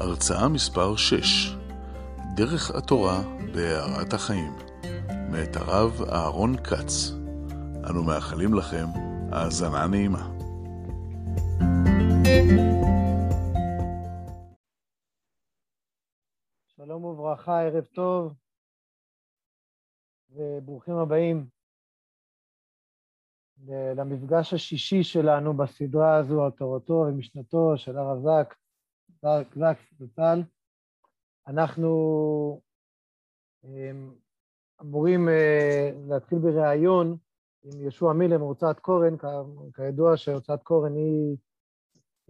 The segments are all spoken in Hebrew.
הרצאה מספר 6 דרך התורה בהארת החיים, מאת הרב אהרון כץ. אנו מאחלים לכם האזנה נעימה. שלום וברכה, ערב טוב, וברוכים הבאים למפגש השישי שלנו בסדרה הזו על תורתו ומשנתו של הרב זק, זק, זק זצ"ל. אנחנו אמ, אמורים אה, להתחיל בריאיון עם יהושע מילר מהוצאת קורן, כידוע שהוצאת קורן היא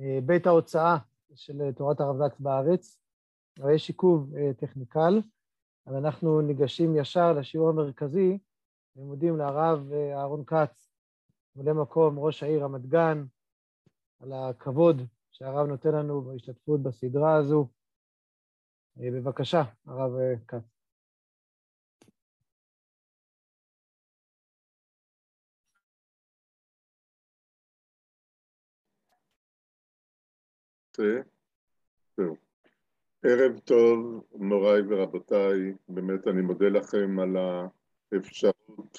אה, בית ההוצאה של תורת הרב זקס בארץ, אבל יש עיכוב אה, טכניקל, אז אנחנו ניגשים ישר לשיעור המרכזי, ומודים לרב אהרון כץ, ממלא מקום ראש העיר רמת גן, על הכבוד שהרב נותן לנו בהשתתפות בסדרה הזו. בבקשה, הרב כץ. טוב. ערב טוב, מוריי ורבותיי, באמת אני מודה לכם על האפשרות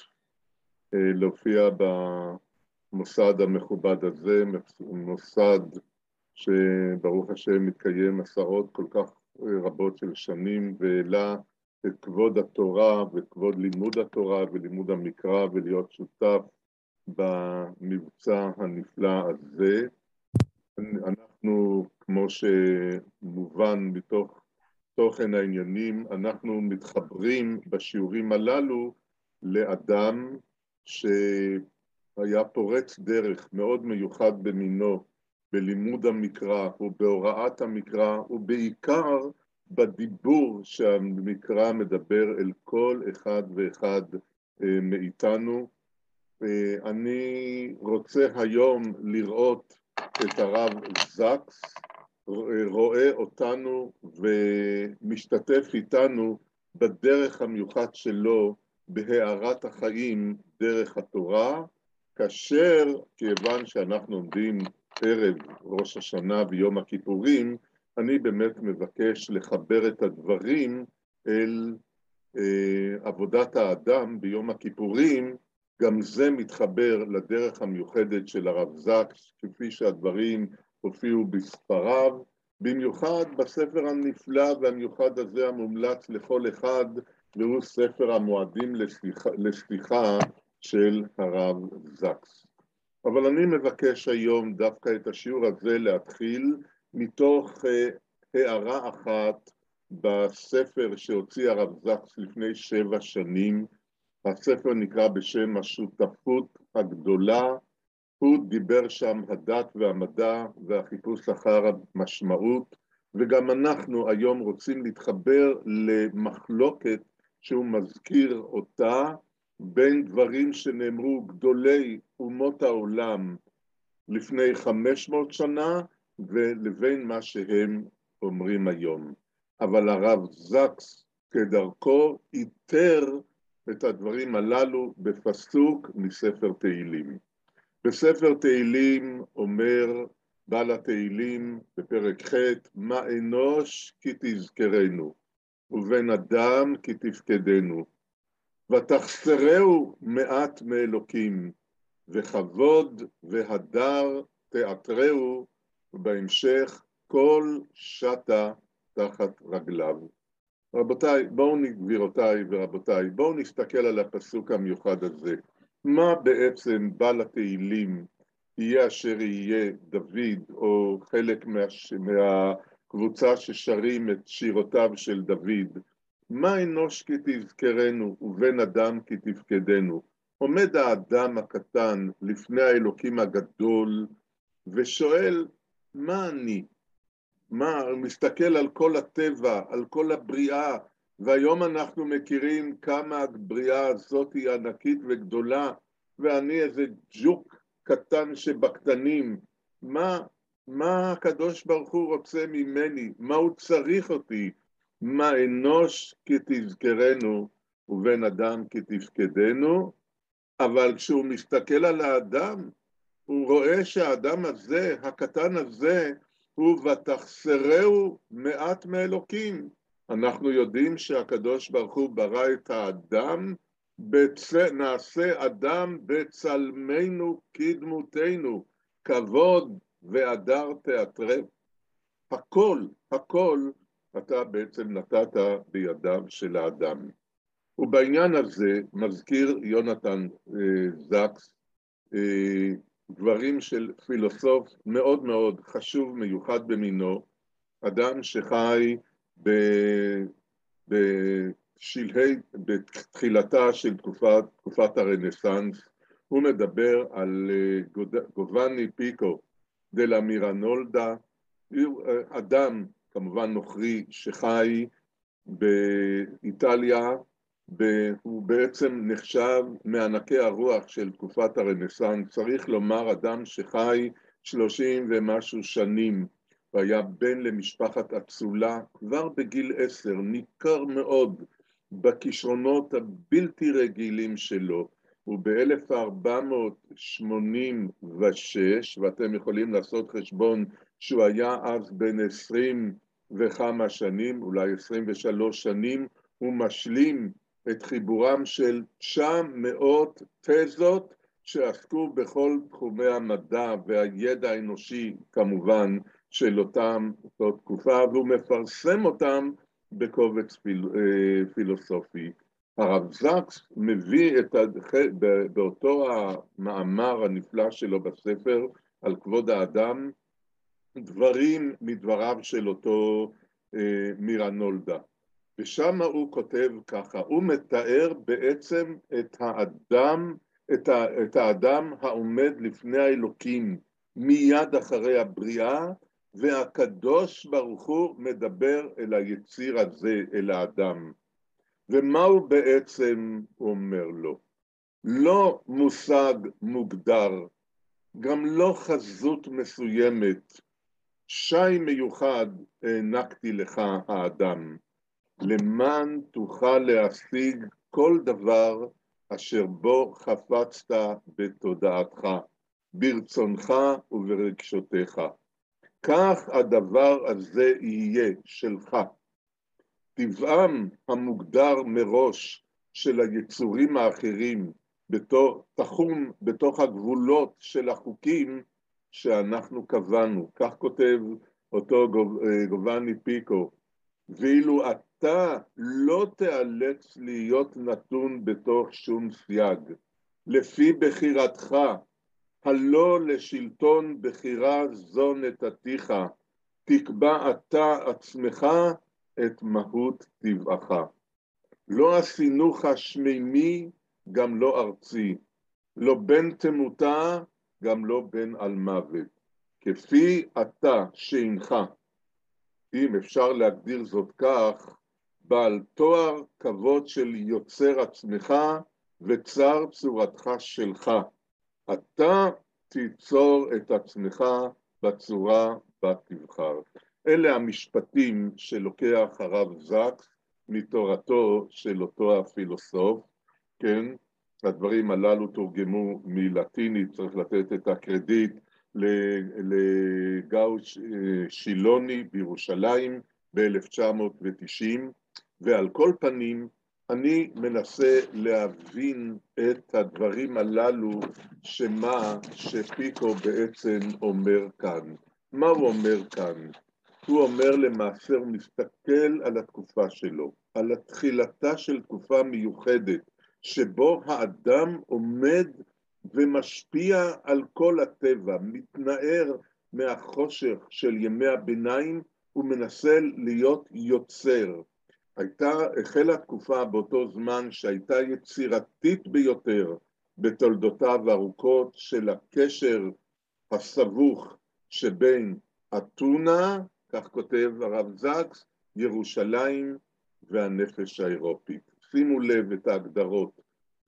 אה, להופיע במוסד המכובד הזה, מוסד שברוך השם מתקיים עשרות כל כך רבות של שנים והעלה את כבוד התורה וכבוד לימוד התורה ולימוד המקרא ולהיות שותף במבצע הנפלא הזה. אנחנו, כמו שמובן מתוך תוכן העניינים, אנחנו מתחברים בשיעורים הללו לאדם שהיה פורץ דרך מאוד מיוחד במינו בלימוד המקרא ובהוראת המקרא ובעיקר בדיבור שהמקרא מדבר אל כל אחד ואחד אה, מאיתנו. אה, אני רוצה היום לראות את הרב זקס רואה אותנו ומשתתף איתנו בדרך המיוחד שלו בהארת החיים דרך התורה, כאשר כיוון שאנחנו עומדים ערב ראש השנה ויום הכיפורים, אני באמת מבקש לחבר את הדברים אל אה, עבודת האדם ביום הכיפורים גם זה מתחבר לדרך המיוחדת של הרב זקס, כפי שהדברים הופיעו בספריו, במיוחד בספר הנפלא והמיוחד הזה המומלץ לכל אחד, והוא ספר המועדים לסליחה, של הרב זקס. אבל אני מבקש היום דווקא את השיעור הזה להתחיל מתוך אה, הערה אחת בספר שהוציא הרב זקס לפני שבע שנים, הספר נקרא בשם השותפות הגדולה, הוא דיבר שם הדת והמדע והחיפוש אחר המשמעות, וגם אנחנו היום רוצים להתחבר למחלוקת שהוא מזכיר אותה בין דברים שנאמרו גדולי אומות העולם לפני 500 שנה ולבין מה שהם אומרים היום. אבל הרב זקס כדרכו איתר את הדברים הללו בפסוק מספר תהילים. בספר תהילים אומר בעל התהילים בפרק ח' מה אנוש כי תזכרנו ובן אדם כי תפקדנו ותחסרהו מעט מאלוקים וכבוד והדר תעטרהו ובהמשך כל שתה תחת רגליו. רבותיי, בואו, גבירותיי ורבותיי, בואו נסתכל על הפסוק המיוחד הזה. מה בעצם בא לתהילים, יהיה אשר יהיה דוד, או חלק מהש... מהקבוצה ששרים את שירותיו של דוד? מה אנוש כי תזכרנו, ובן אדם כי תפקדנו? עומד האדם הקטן לפני האלוקים הגדול, ושואל, מה אני? מה, הוא מסתכל על כל הטבע, על כל הבריאה, והיום אנחנו מכירים כמה הבריאה הזאת היא ענקית וגדולה, ואני איזה ג'וק קטן שבקטנים. מה, מה הקדוש ברוך הוא רוצה ממני? מה הוא צריך אותי? מה אנוש כי תזכרנו ובן אדם כי תפקדנו? אבל כשהוא מסתכל על האדם, הוא רואה שהאדם הזה, הקטן הזה, הוא ותחסרהו מעט מאלוקים. אנחנו יודעים שהקדוש ברוך הוא ברא את האדם, בצ... נעשה אדם בצלמנו כדמותנו, כבוד והדר תיאטרם. הכל, הכל, אתה בעצם נתת בידיו של האדם. ובעניין הזה מזכיר יונתן אה, זקס אה, דברים של פילוסוף מאוד מאוד חשוב, מיוחד במינו, אדם שחי ב... בשלהי, בתחילתה של תקופת, תקופת הרנסאנס, הוא מדבר על אה, גובני פיקו דלה מירנולדה, אדם כמובן נוכרי שחי באיטליה, הוא בעצם נחשב מענקי הרוח של תקופת הרנסאנס, צריך לומר אדם שחי שלושים ומשהו שנים והיה בן למשפחת אצולה, כבר בגיל עשר ניכר מאוד בכישרונות הבלתי רגילים שלו, וב-1486, ואתם יכולים לעשות חשבון שהוא היה אז בן עשרים וכמה שנים, אולי עשרים ושלוש שנים, הוא משלים את חיבורם של 900 תזות שעסקו בכל תחומי המדע והידע האנושי כמובן של אותם, אותה תקופה, והוא מפרסם אותם בקובץ פיל, אה, פילוסופי. הרב זקס מביא את הד... באותו המאמר הנפלא שלו בספר על כבוד האדם, דברים מדבריו של אותו אה, מירה נולדה. ושם הוא כותב ככה, הוא מתאר בעצם את האדם, את, ה, את האדם העומד לפני האלוקים מיד אחרי הבריאה, והקדוש ברוך הוא מדבר אל היציר הזה, אל האדם. ומה הוא בעצם אומר לו? לא מושג מוגדר, גם לא חזות מסוימת. שי מיוחד הענקתי לך האדם, למען תוכל להשיג כל דבר אשר בו חפצת בתודעתך, ברצונך וברגשותיך. כך הדבר הזה יהיה שלך. טבעם המוגדר מראש של היצורים האחרים בתור, תחום בתוך הגבולות של החוקים שאנחנו קבענו. כך כותב אותו גובני פיקו. ואילו אתה לא תיאלץ להיות נתון בתוך שום סייג. לפי בחירתך, הלא לשלטון בחירה זו נתתיך, תקבע אתה עצמך את מהות טבעך. לא עשינוך שמימי, גם לא ארצי, לא בן תמותה, גם לא בן על מוות. כפי אתה שאינך, אם אפשר להגדיר זאת כך, בעל תואר כבוד של יוצר עצמך וצר צורתך שלך. אתה תיצור את עצמך בצורה בה תבחר. אלה המשפטים שלוקח הרב זקס מתורתו של אותו הפילוסוף, כן? הדברים הללו תורגמו מלטינית, צריך לתת את הקרדיט לגאו שילוני בירושלים ב-1990, ועל כל פנים אני מנסה להבין את הדברים הללו שמה שפיקו בעצם אומר כאן. מה הוא אומר כאן? הוא אומר למעשה, הוא מסתכל על התקופה שלו, על התחילתה של תקופה מיוחדת, שבו האדם עומד ומשפיע על כל הטבע, מתנער מהחושך של ימי הביניים ומנסה להיות יוצר. הייתה, החלה תקופה באותו זמן שהייתה יצירתית ביותר בתולדותיו הארוכות של הקשר הסבוך שבין אתונה כך כותב הרב זקס, ירושלים והנפש האירופית. שימו לב את ההגדרות,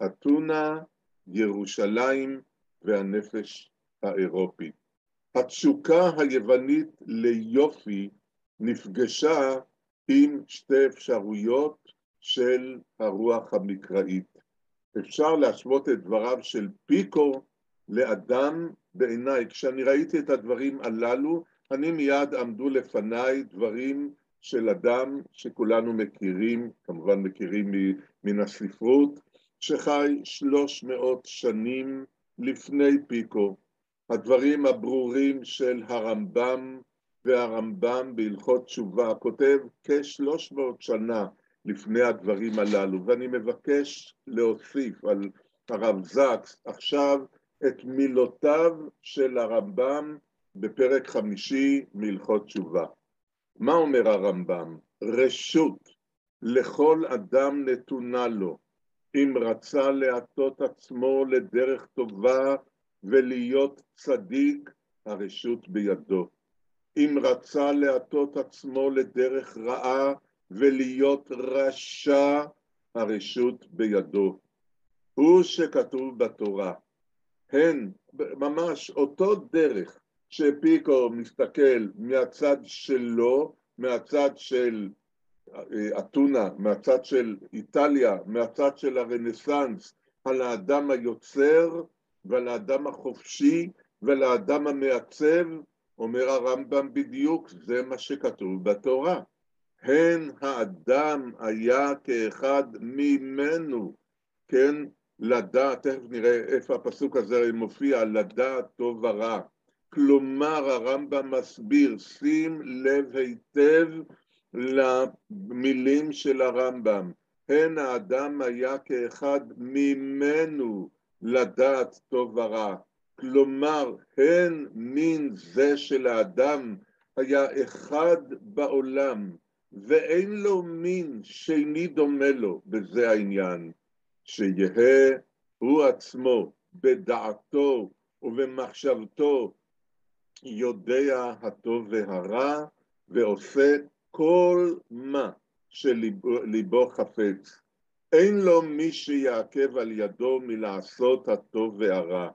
אתונה, ירושלים והנפש האירופית. התשוקה היוונית ליופי נפגשה עם שתי אפשרויות של הרוח המקראית. אפשר להשוות את דבריו של פיקו לאדם בעיניי. כשאני ראיתי את הדברים הללו, אני מיד עמדו לפניי דברים של אדם שכולנו מכירים, כמובן מכירים מן הספרות, שחי שלוש מאות שנים לפני פיקו. הדברים הברורים של הרמב"ם והרמב"ם בהלכות תשובה, כותב כשלוש מאות שנה לפני הדברים הללו, ואני מבקש להוסיף על הרב זקס עכשיו את מילותיו של הרמב"ם בפרק חמישי מהלכות תשובה. מה אומר הרמב"ם? רשות לכל אדם נתונה לו, אם רצה להטות עצמו לדרך טובה ולהיות צדיק, הרשות בידו. אם רצה להטות עצמו לדרך רעה ולהיות רשע, הרשות בידו. הוא שכתוב בתורה. הן ממש אותו דרך שפיקו מסתכל מהצד שלו, מהצד של אה, אתונה, מהצד של איטליה, מהצד של הרנסאנס, על האדם היוצר ועל האדם החופשי ועל האדם המעצב, אומר הרמב"ם בדיוק, זה מה שכתוב בתורה. הן האדם היה כאחד ממנו, כן? לדעת, תכף נראה איפה הפסוק הזה מופיע, לדעת טוב ורע. כלומר, הרמב"ם מסביר, שים לב היטב למילים של הרמב"ם. הן האדם היה כאחד ממנו לדעת טוב ורע. כלומר, הן מין זה של האדם היה אחד בעולם, ואין לו מין שני דומה לו, בזה העניין. שיהא הוא עצמו בדעתו ובמחשבתו יודע הטוב והרע ועושה כל מה שליבו חפץ. אין לו מי שיעכב על ידו מלעשות הטוב והרע,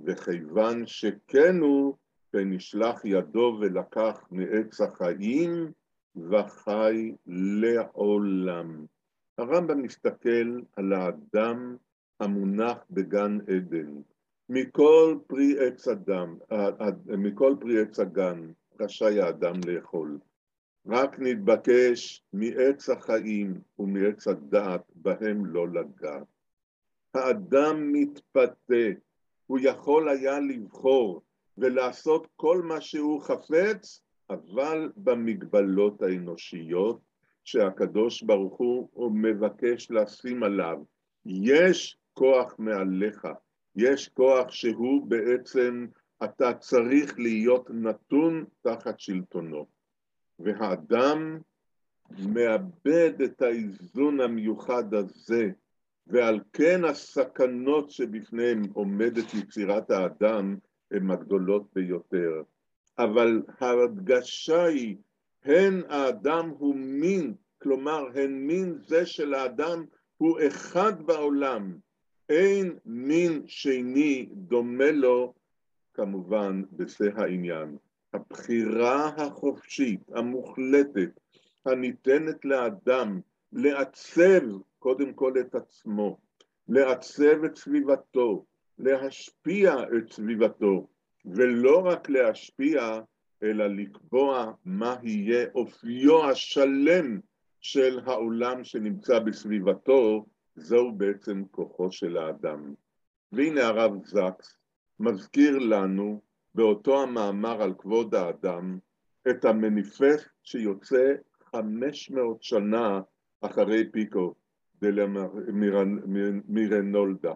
וכיוון שכן הוא, ונשלח ידו ולקח מעץ החיים, וחי לעולם. הרמב"ם מסתכל על האדם המונח בגן עדן. מכל פרי עץ אדם, מכל פרי עץ הגן, רשאי האדם לאכול. רק נתבקש מעץ החיים ומעץ הדעת, בהם לא לגעת. האדם מתפתה, הוא יכול היה לבחור ולעשות כל מה שהוא חפץ, אבל במגבלות האנושיות שהקדוש ברוך הוא מבקש לשים עליו. יש כוח מעליך, יש כוח שהוא בעצם, אתה צריך להיות נתון תחת שלטונו. והאדם מאבד את האיזון המיוחד הזה, ועל כן הסכנות שבפניהם עומדת יצירת האדם הן הגדולות ביותר. אבל ההדגשה היא הן האדם הוא מין, כלומר הן מין זה של האדם הוא אחד בעולם, אין מין שני דומה לו כמובן בזה העניין. הבחירה החופשית, המוחלטת, הניתנת לאדם לעצב קודם כל את עצמו, לעצב את סביבתו, להשפיע את סביבתו, ולא רק להשפיע, אלא לקבוע מה יהיה אופיו השלם של העולם שנמצא בסביבתו, זהו בעצם כוחו של האדם. והנה הרב זקס מזכיר לנו באותו המאמר על כבוד האדם את המניפסט שיוצא 500 שנה אחרי פיקו דלמירנולדה.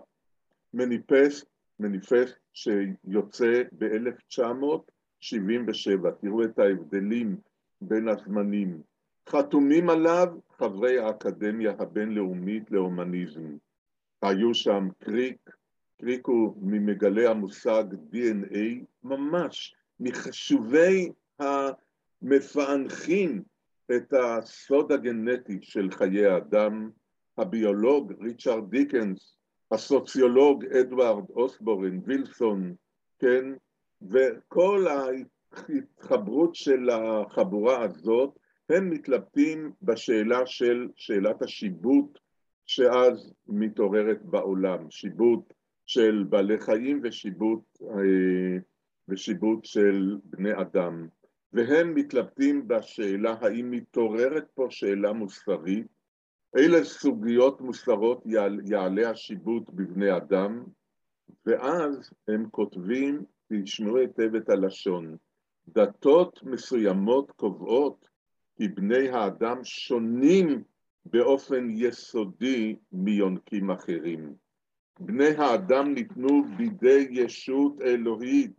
מניפסט, מניפסט שיוצא ב-1977, תראו את ההבדלים בין הזמנים. חתומים עליו חברי האקדמיה הבינלאומית להומניזם. היו שם קריק, קריק הוא ממגלי המושג DNA, ממש מחשובי מפענחים את הסוד הגנטי של חיי האדם, הביולוג ריצ'רד דיקנס, הסוציולוג אדוארד אוסבורן, וילסון, כן, וכל ההתחברות של החבורה הזאת, הם מתלבטים בשאלה של שאלת השיבוט שאז מתעוררת בעולם, שיבוט של בעלי חיים ושיבוט, אה, ושיבוט של בני אדם. והם מתלבטים בשאלה האם מתעוררת פה שאלה מוסרית, אילו סוגיות מוסרות יעלה השיבוט בבני אדם, ואז הם כותבים, תשמעו היטב את הלשון, דתות מסוימות קובעות כי בני האדם שונים באופן יסודי מיונקים אחרים. בני האדם ניתנו בידי ישות אלוהית,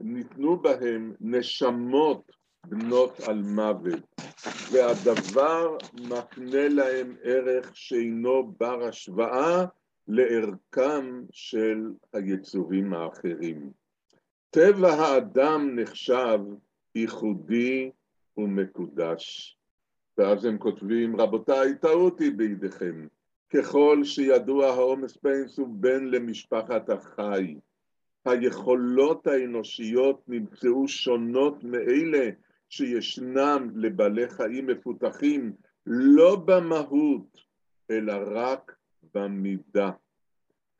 ניתנו בהם נשמות בנות על מוות, והדבר מקנה להם ערך שאינו בר השוואה לערכם של היצורים האחרים. טבע האדם נחשב ייחודי ומקודש. ואז הם כותבים, רבותיי, טעות בידיכם. ככל שידוע העומס פייס הוא בן למשפחת החי. היכולות האנושיות נמצאו שונות מאלה שישנם לבעלי חיים מפותחים, לא במהות, אלא רק במידה.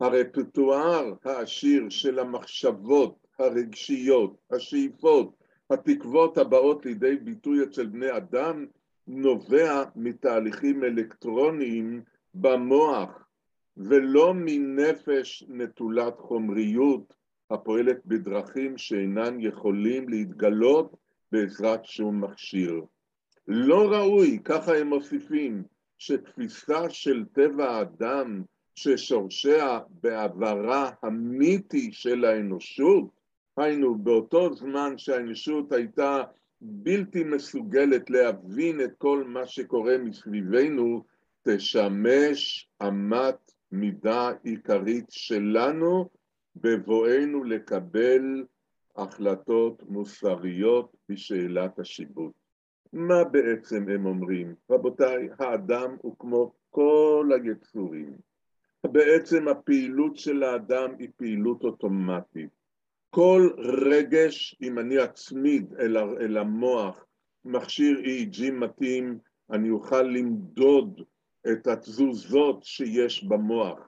הרפטואר העשיר של המחשבות, הרגשיות, השאיפות, התקוות הבאות לידי ביטוי אצל בני אדם, נובע מתהליכים אלקטרוניים במוח, ולא מנפש נטולת חומריות הפועלת בדרכים שאינן יכולים להתגלות בעזרת שום מכשיר. לא ראוי, ככה הם מוסיפים, שתפיסה של טבע האדם ששורשיה בעברה המיתי של האנושות, היינו באותו זמן שהאנושות הייתה בלתי מסוגלת להבין את כל מה שקורה מסביבנו, תשמש אמת מידה עיקרית שלנו בבואנו לקבל החלטות מוסריות בשאלת השיבוט. מה בעצם הם אומרים? רבותיי, האדם הוא כמו כל היצורים. בעצם הפעילות של האדם היא פעילות אוטומטית. כל רגש, אם אני אצמיד אל, אל המוח מכשיר EEG מתאים, אני אוכל למדוד את התזוזות שיש במוח.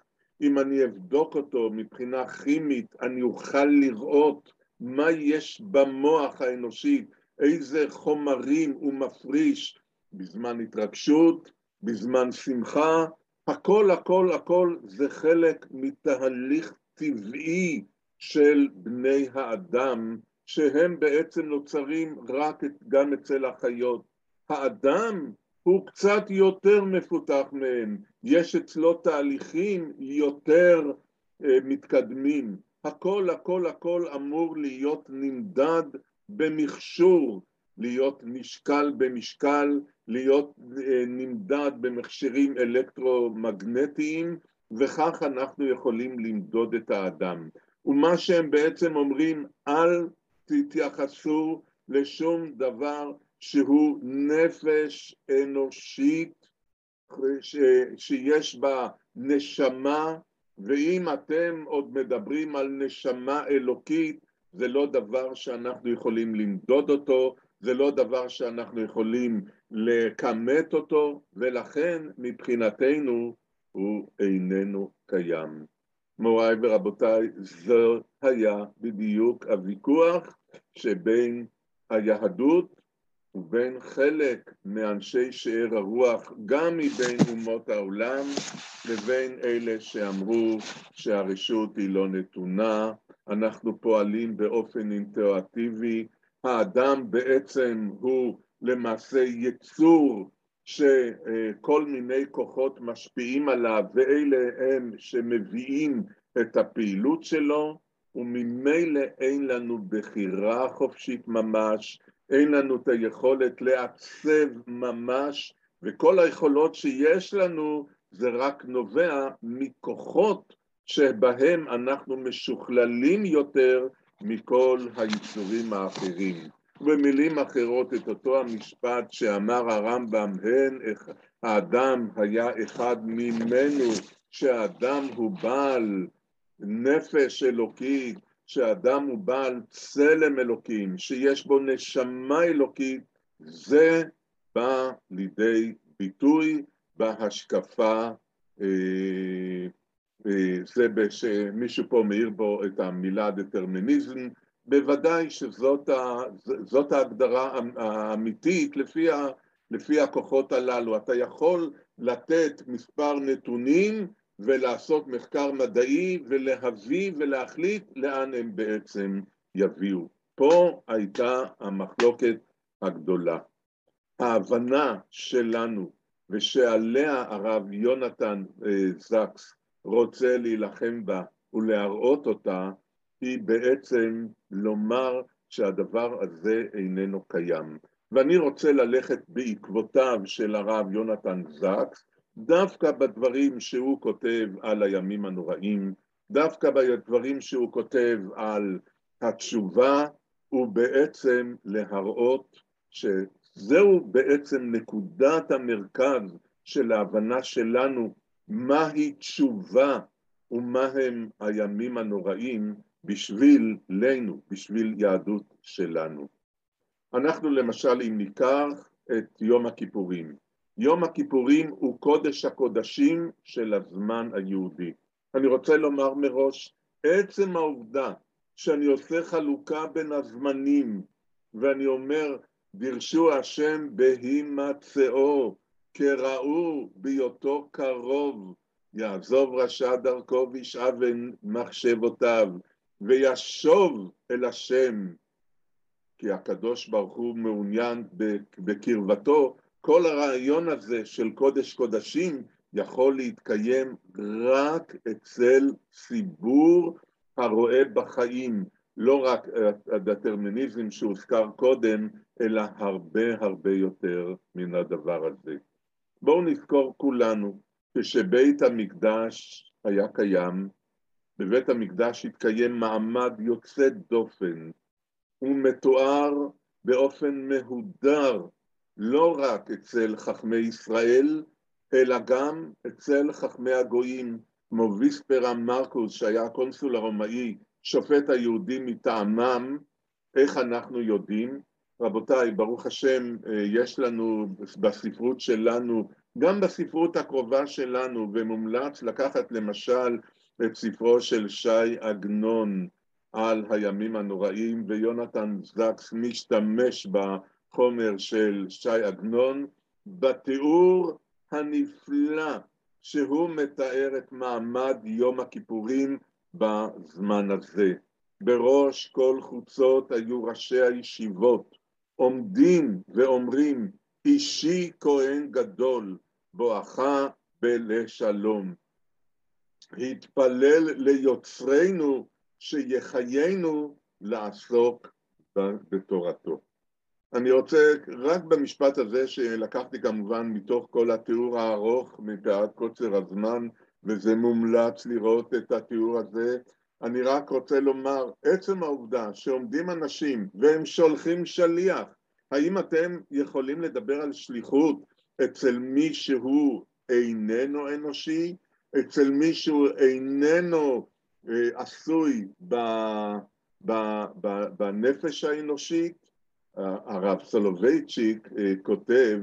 אם אני אבדוק אותו מבחינה כימית, אני אוכל לראות מה יש במוח האנושי, איזה חומרים הוא מפריש בזמן התרגשות, בזמן שמחה, הכל הכל הכל זה חלק מתהליך טבעי של בני האדם, שהם בעצם נוצרים רק גם אצל החיות. האדם הוא קצת יותר מפותח מהם, יש אצלו תהליכים יותר אה, מתקדמים. הכל הכל הכל אמור להיות נמדד במכשור, להיות נשקל במשקל, להיות אה, נמדד במכשירים אלקטרומגנטיים, וכך אנחנו יכולים למדוד את האדם. ומה שהם בעצם אומרים, אל תתייחסו לשום דבר שהוא נפש אנושית ש, שיש בה נשמה, ואם אתם עוד מדברים על נשמה אלוקית, זה לא דבר שאנחנו יכולים למדוד אותו, זה לא דבר שאנחנו יכולים לכמת אותו, ולכן מבחינתנו הוא איננו קיים. מוריי ורבותיי, זה היה בדיוק הוויכוח שבין היהדות ובין חלק מאנשי שאר הרוח, גם מבין אומות העולם, לבין אלה שאמרו שהרשות היא לא נתונה, אנחנו פועלים באופן אינטואטיבי, האדם בעצם הוא למעשה יצור שכל מיני כוחות משפיעים עליו ואלה הם שמביאים את הפעילות שלו וממילא אין לנו בחירה חופשית ממש, אין לנו את היכולת לעצב ממש וכל היכולות שיש לנו זה רק נובע מכוחות שבהם אנחנו משוכללים יותר מכל היצורים האחרים. במילים אחרות את אותו המשפט שאמר הרמב"ם, הן האדם היה אחד ממנו, שהאדם הוא בעל נפש אלוקית, שהאדם הוא בעל צלם אלוקים, שיש בו נשמה אלוקית, זה בא לידי ביטוי בהשקפה, אה, אה, זה שמישהו פה מעיר בו את המילה דטרמיניזם, בוודאי שזאת ההגדרה האמיתית לפי, ה, לפי הכוחות הללו. אתה יכול לתת מספר נתונים ולעשות מחקר מדעי ולהביא ולהחליט לאן הם בעצם יביאו. פה הייתה המחלוקת הגדולה. ההבנה שלנו ושעליה הרב יונתן אה, זקס רוצה להילחם בה ולהראות אותה, היא בעצם לומר שהדבר הזה איננו קיים. ואני רוצה ללכת בעקבותיו של הרב יונתן זקס, דווקא בדברים שהוא כותב על הימים הנוראים, דווקא בדברים שהוא כותב על התשובה, ובעצם להראות שזהו בעצם נקודת המרכז של ההבנה שלנו מהי תשובה ומהם הימים הנוראים בשבילנו, בשביל יהדות שלנו. אנחנו למשל, אם ניקח את יום הכיפורים, יום הכיפורים הוא קודש הקודשים של הזמן היהודי. אני רוצה לומר מראש, עצם העובדה שאני עושה חלוקה בין הזמנים ואני אומר, דרשו השם בהימצאו, כראו בהיותו קרוב, יעזוב רשע דרכו וישאב מחשבותיו, וישוב אל השם, כי הקדוש ברוך הוא מעוניין בקרבתו, כל הרעיון הזה של קודש קודשים יכול להתקיים רק אצל ציבור הרואה בחיים, לא רק הדטרמיניזם שהוזכר קודם, אלא הרבה הרבה יותר מן הדבר הזה. בואו נזכור כולנו כשבית המקדש היה קיים, בבית המקדש התקיים מעמד יוצא דופן, הוא מתואר באופן מהודר לא רק אצל חכמי ישראל, אלא גם אצל חכמי הגויים, כמו ויספרה מרקוס, שהיה הקונסול הרומאי, שופט היהודים מטעמם, איך אנחנו יודעים? רבותיי, ברוך השם, יש לנו בספרות שלנו, גם בספרות הקרובה שלנו, ומומלץ לקחת למשל את ספרו של שי עגנון על הימים הנוראים, ויונתן זקס משתמש בחומר של שי עגנון, בתיאור הנפלא שהוא מתאר את מעמד יום הכיפורים בזמן הזה. בראש כל חוצות היו ראשי הישיבות, עומדים ואומרים, אישי כהן גדול, בואכה בלשלום. התפלל ליוצרנו שיחיינו לעסוק בתורתו. אני רוצה רק במשפט הזה שלקחתי כמובן מתוך כל התיאור הארוך מפאת קוצר הזמן וזה מומלץ לראות את התיאור הזה אני רק רוצה לומר, עצם העובדה שעומדים אנשים והם שולחים שליח, האם אתם יכולים לדבר על שליחות אצל מי שהוא איננו אנושי, אצל מי שהוא איננו אה, עשוי ב, ב, ב, בנפש האנושית? הרב סולובייצ'יק אה, כותב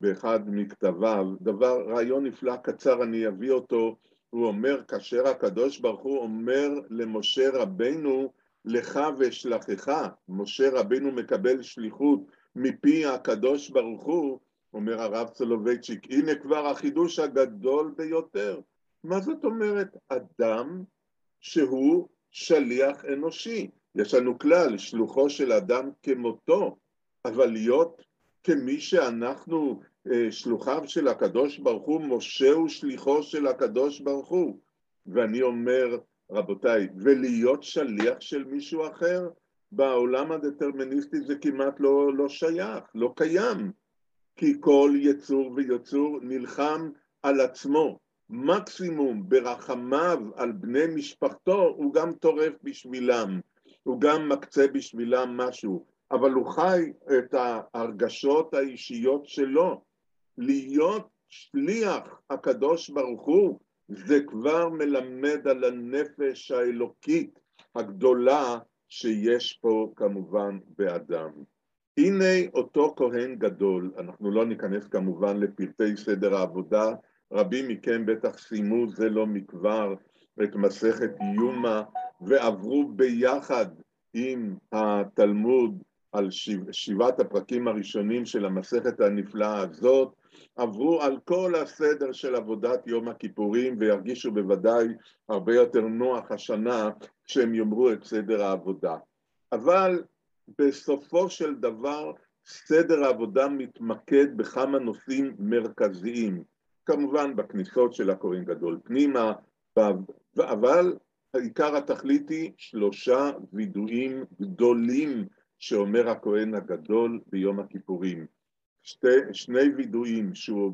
באחד מכתביו, דבר, רעיון נפלא קצר, אני אביא אותו, הוא אומר, כאשר הקדוש ברוך הוא אומר למשה רבנו, לך ואשלחך, משה רבנו מקבל שליחות מפי הקדוש ברוך הוא, אומר הרב סולובייצ'יק, הנה כבר החידוש הגדול ביותר. מה זאת אומרת? אדם שהוא שליח אנושי. יש לנו כלל, שלוחו של אדם כמותו, אבל להיות כמי שאנחנו אה, שלוחיו של הקדוש ברוך הוא, משה הוא שליחו של הקדוש ברוך הוא. ואני אומר, רבותיי, ולהיות שליח של מישהו אחר, בעולם הדטרמיניסטי זה כמעט לא, לא שייך, לא קיים. כי כל יצור ויצור נלחם על עצמו. מקסימום ברחמיו על בני משפחתו הוא גם טורף בשבילם. הוא גם מקצה בשבילם משהו, אבל הוא חי את ההרגשות האישיות שלו. להיות שליח הקדוש ברוך הוא, זה כבר מלמד על הנפש האלוקית הגדולה שיש פה כמובן באדם. הנה אותו כהן גדול, אנחנו לא ניכנס כמובן לפרטי סדר העבודה, רבים מכם בטח סיימו זה לא מכבר את מסכת יומא ועברו ביחד עם התלמוד על שבעת הפרקים הראשונים של המסכת הנפלאה הזאת, עברו על כל הסדר של עבודת יום הכיפורים וירגישו בוודאי הרבה יותר נוח השנה כשהם יאמרו את סדר העבודה. אבל בסופו של דבר סדר העבודה מתמקד בכמה נושאים מרכזיים, כמובן בכניסות של הכהן גדול פנימה, אבל עיקר התכלית היא שלושה וידויים גדולים שאומר הכהן הגדול ביום הכיפורים. שתי, שני וידויים שהוא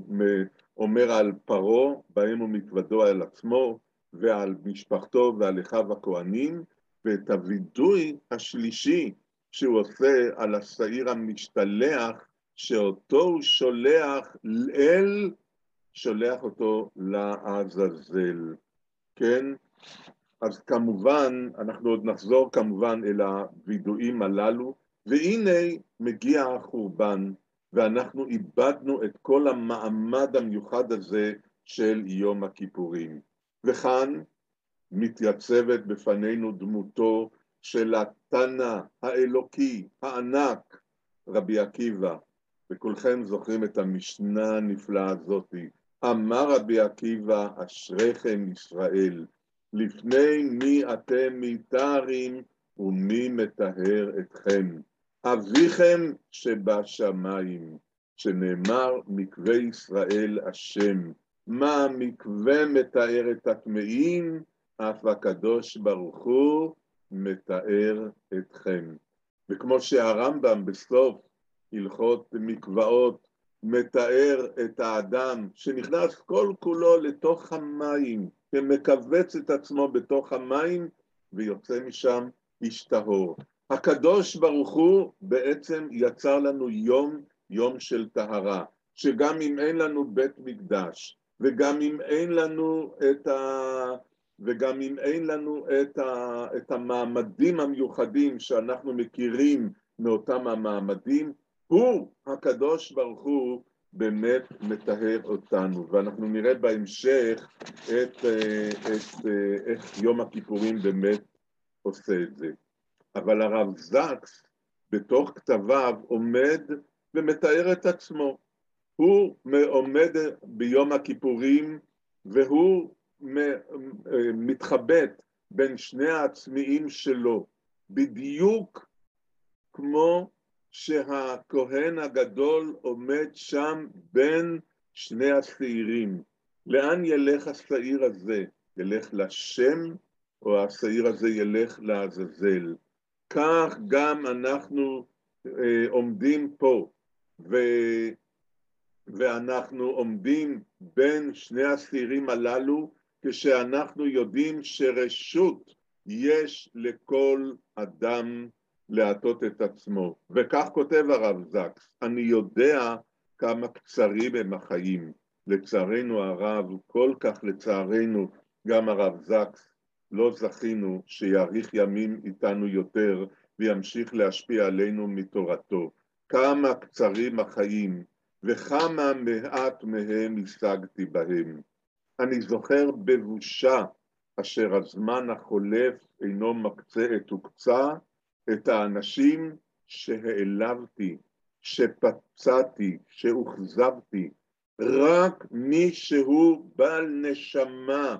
אומר על פרעה, בהם הוא מתוודו על עצמו ועל משפחתו ועל אחיו הכהנים, ואת הווידוי השלישי שהוא עושה על השעיר המשתלח, שאותו הוא שולח אל, שולח אותו לעזאזל, כן? אז כמובן, אנחנו עוד נחזור כמובן אל הווידויים הללו, והנה מגיע החורבן, ואנחנו איבדנו את כל המעמד המיוחד הזה של יום הכיפורים. וכאן מתייצבת בפנינו דמותו של התנא האלוקי הענק, רבי עקיבא, וכולכם זוכרים את המשנה הנפלאה הזאתי. אמר רבי עקיבא, אשריכם ישראל, לפני מי אתם מתארים ומי מטהר אתכם. אביכם שבשמיים, שנאמר מקווה ישראל השם. מה המקווה מתאר את הטמאים, אף הקדוש ברוך הוא מתאר אתכם. וכמו שהרמב"ם בסוף הלכות מקוואות מתאר את האדם שנכנס כל כולו לתוך המים, ומכווץ את עצמו בתוך המים ויוצא משם איש טהור. הקדוש ברוך הוא בעצם יצר לנו יום, יום של טהרה, שגם אם אין לנו בית מקדש, וגם אם אין לנו את ה... וגם אם אין לנו את, ה, את המעמדים המיוחדים שאנחנו מכירים מאותם המעמדים, הוא, הקדוש ברוך הוא, באמת מטהר אותנו, ואנחנו נראה בהמשך את, את, איך יום הכיפורים באמת עושה את זה. אבל הרב זקס בתוך כתביו עומד ומתאר את עצמו. הוא עומד ביום הכיפורים והוא מתחבט בין שני העצמיים שלו, בדיוק כמו שהכהן הגדול עומד שם בין שני השעירים. לאן ילך השעיר הזה? ילך לשם או השעיר הזה ילך לעזאזל? כך גם אנחנו אה, עומדים פה ו... ואנחנו עומדים בין שני השעירים הללו כשאנחנו יודעים שרשות יש לכל אדם להטות את עצמו. וכך כותב הרב זקס, אני יודע כמה קצרים הם החיים. לצערנו הרב, כל כך לצערנו, גם הרב זקס, לא זכינו שיאריך ימים איתנו יותר וימשיך להשפיע עלינו מתורתו. כמה קצרים החיים וכמה מעט מהם השגתי בהם. אני זוכר בבושה אשר הזמן החולף אינו מקצה את הוקצה את האנשים שהעלבתי, שפצעתי, שאוכזבתי, רק מי שהוא בעל נשמה,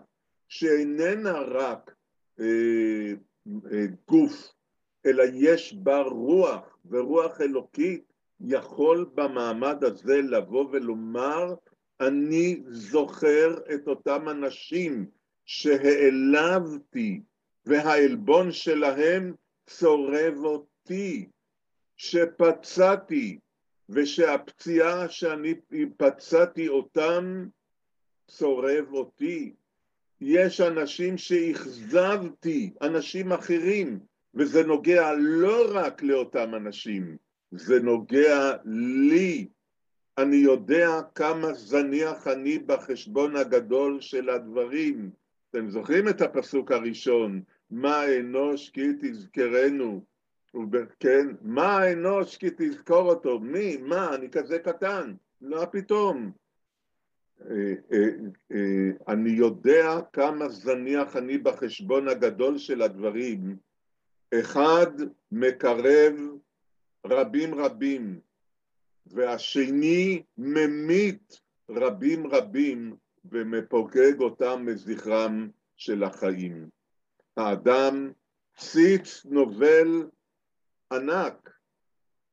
שאיננה רק אה, אה, גוף, אלא יש בה רוח, ורוח אלוקית יכול במעמד הזה לבוא ולומר, אני זוכר את אותם אנשים שהעלבתי, והעלבון שלהם צורב אותי, שפצעתי, ושהפציעה שאני פצעתי אותם צורב אותי. יש אנשים שאכזבתי, אנשים אחרים, וזה נוגע לא רק לאותם אנשים, זה נוגע לי. אני יודע כמה זניח אני בחשבון הגדול של הדברים. אתם זוכרים את הפסוק הראשון, מה אנוש כי תזכרנו, כן, מה האנוש כי תזכור אותו, מי, מה, אני כזה קטן, לא פתאום. אה, אה, אה, אני יודע כמה זניח אני בחשבון הגדול של הדברים, אחד מקרב רבים רבים, והשני ממית רבים רבים ומפוגג אותם מזכרם של החיים. האדם ציץ נובל ענק,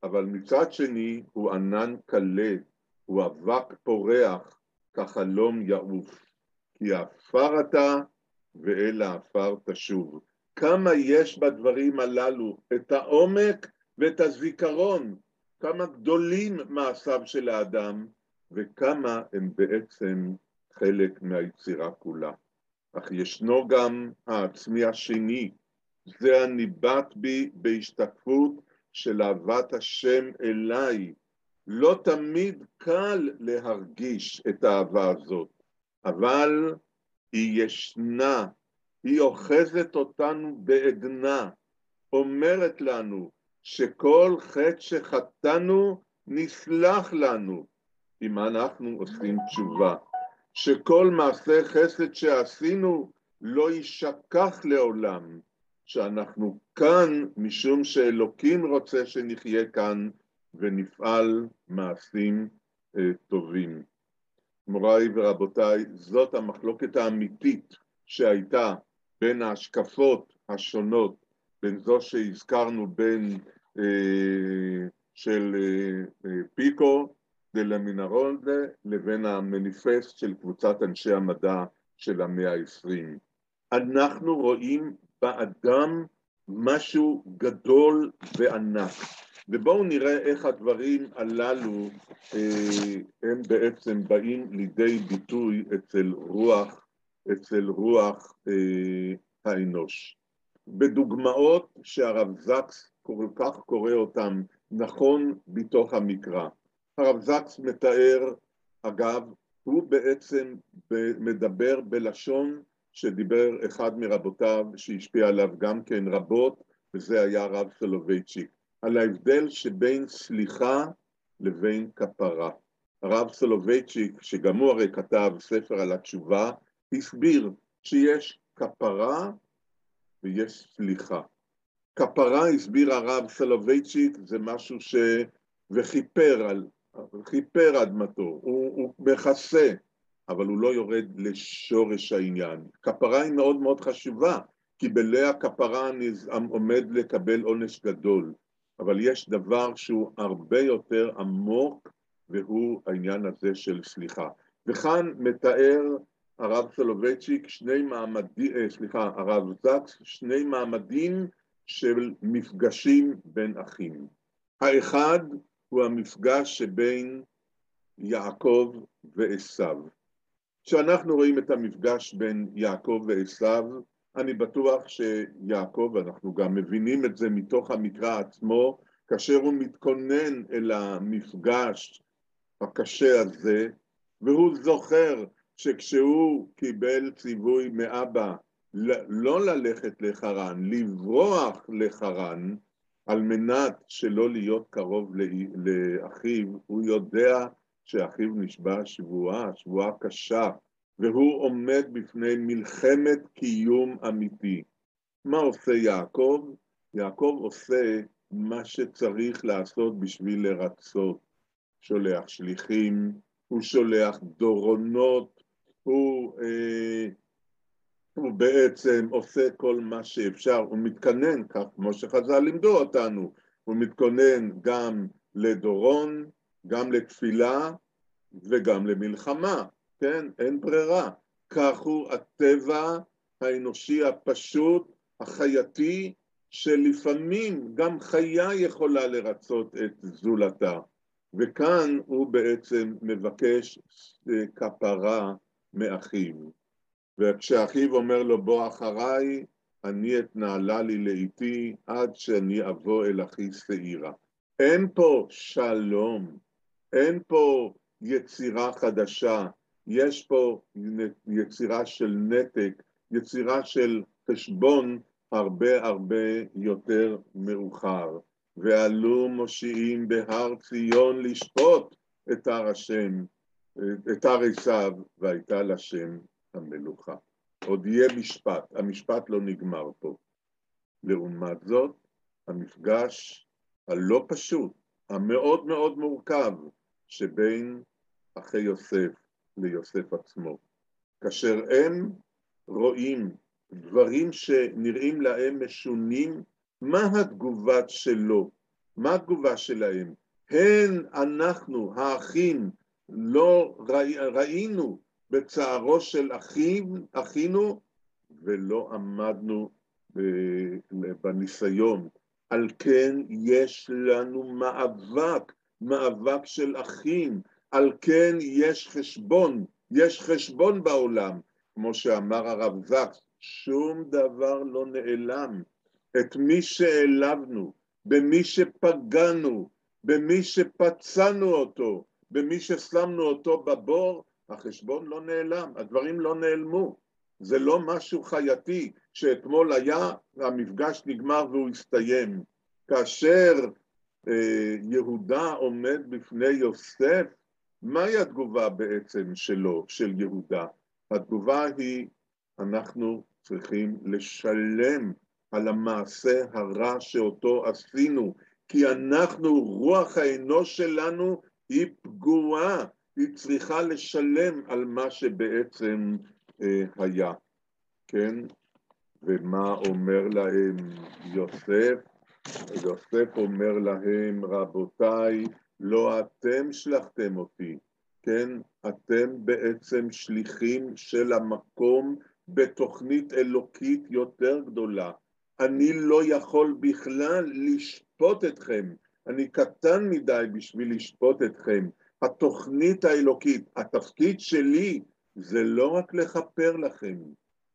אבל מצד שני הוא ענן קלה, הוא אבק פורח, כחלום יעוף. כי עפר אתה ואל העפר תשוב. כמה יש בדברים הללו, את העומק ואת הזיכרון, כמה גדולים מעשיו של האדם, וכמה הם בעצם חלק מהיצירה כולה. אך ישנו גם העצמי השני, זה הניבט בי בהשתקפות של אהבת השם אליי. לא תמיד קל להרגיש את האהבה הזאת, אבל היא ישנה, היא אוחזת אותנו בעדנה, אומרת לנו שכל חטא שחטאנו נסלח לנו אם אנחנו עושים תשובה, שכל מעשה חסד שעשינו לא יישכח לעולם, שאנחנו כאן משום שאלוקים רוצה שנחיה כאן ונפעל מעשים אה, טובים. מוריי ורבותיי, זאת המחלוקת האמיתית שהייתה בין ההשקפות השונות, בין זו שהזכרנו בין אה, של אה, אה, פיקו דלמינרולדה לבין המניפסט של קבוצת אנשי המדע של המאה העשרים. אנחנו רואים באדם משהו גדול וענק. ובואו נראה איך הדברים הללו אה, הם בעצם באים לידי ביטוי אצל רוח, אצל רוח אה, האנוש. בדוגמאות שהרב זקס כל כך קורא אותן נכון בתוך המקרא. הרב זקס מתאר, אגב, הוא בעצם מדבר בלשון שדיבר אחד מרבותיו שהשפיע עליו גם כן רבות, וזה היה הרב סולובייצ'יק, על ההבדל שבין סליחה לבין כפרה. הרב סולובייצ'יק, שגם הוא הרי כתב ספר על התשובה, הסביר שיש כפרה ויש סליחה. כפרה, הסביר הרב סולובייצ'יק, זה משהו ש... וכיפר על... כיפר אדמתו, הוא, הוא מכסה, אבל הוא לא יורד לשורש העניין. כפרה היא מאוד מאוד חשובה, כי בלאה כפרה אני עומד לקבל עונש גדול, אבל יש דבר שהוא הרבה יותר עמוק, והוא העניין הזה של סליחה. וכאן מתאר הרב סולובייצ'יק שני מעמדים, אה, סליחה, הרב זקס, שני מעמדים של מפגשים בין אחים. האחד הוא המפגש שבין יעקב ועשיו. כשאנחנו רואים את המפגש בין יעקב ועשיו, אני בטוח שיעקב, אנחנו גם מבינים את זה מתוך המקרא עצמו, כאשר הוא מתכונן אל המפגש הקשה הזה, והוא זוכר שכשהוא קיבל ציווי מאבא לא ללכת לחרן, לברוח לחרן, על מנת שלא להיות קרוב לאחיו, הוא יודע שאחיו נשבע שבועה, שבועה קשה, והוא עומד בפני מלחמת קיום אמיתי. מה עושה יעקב? יעקב עושה מה שצריך לעשות בשביל לרצות. שולח שליחים, הוא שולח דורונות, הוא, אה, הוא בעצם עושה כל מה שאפשר, הוא מתכנן, כך כמו שחז"ל לימדו אותנו, הוא מתכונן גם לדורון, גם לתפילה וגם למלחמה, כן? אין ברירה. כך הוא הטבע האנושי הפשוט, החייתי, שלפעמים גם חיה יכולה לרצות את זולתה. וכאן הוא בעצם מבקש אה, כפרה מאחיו. וכשאחיו אומר לו בוא אחריי, אני אתנעלה לי לאיתי עד שאני אבוא אל אחי שעירה. אין פה שלום, אין פה יצירה חדשה, יש פה יצירה של נתק, יצירה של חשבון הרבה הרבה יותר מאוחר. ועלו מושיעים בהר ציון לשפוט את הר השם, את הר עשיו, והייתה לשם המלוכה. עוד יהיה משפט, המשפט לא נגמר פה. לעומת זאת, המפגש הלא פשוט, המאוד מאוד מורכב, שבין אחי יוסף ליוסף עצמו. כאשר הם רואים דברים שנראים להם משונים, מה התגובה שלו? מה התגובה שלהם? הן אנחנו, האחים, לא ראי, ראינו בצערו של אחיו, אחינו ולא עמדנו בניסיון. על כן יש לנו מאבק, מאבק של אחים, על כן יש חשבון, יש חשבון בעולם, כמו שאמר הרב זקס, שום דבר לא נעלם. את מי שהעלבנו, במי שפגענו, במי שפצענו אותו, במי ששמנו אותו בבור, החשבון לא נעלם, הדברים לא נעלמו. זה לא משהו חייתי שאתמול היה, המפגש נגמר והוא הסתיים. כאשר אה, יהודה עומד בפני יוסף, מהי התגובה בעצם שלו, של יהודה? התגובה היא, אנחנו צריכים לשלם על המעשה הרע שאותו עשינו, כי אנחנו, רוח האנוש שלנו היא פגועה, היא צריכה לשלם על מה שבעצם אה, היה, כן? ומה אומר להם יוסף? יוסף אומר להם, רבותיי, לא אתם שלחתם אותי, כן? אתם בעצם שליחים של המקום בתוכנית אלוקית יותר גדולה. אני לא יכול בכלל לשפוט אתכם, אני קטן מדי בשביל לשפוט אתכם. התוכנית האלוקית, התפקיד שלי זה לא רק לכפר לכם,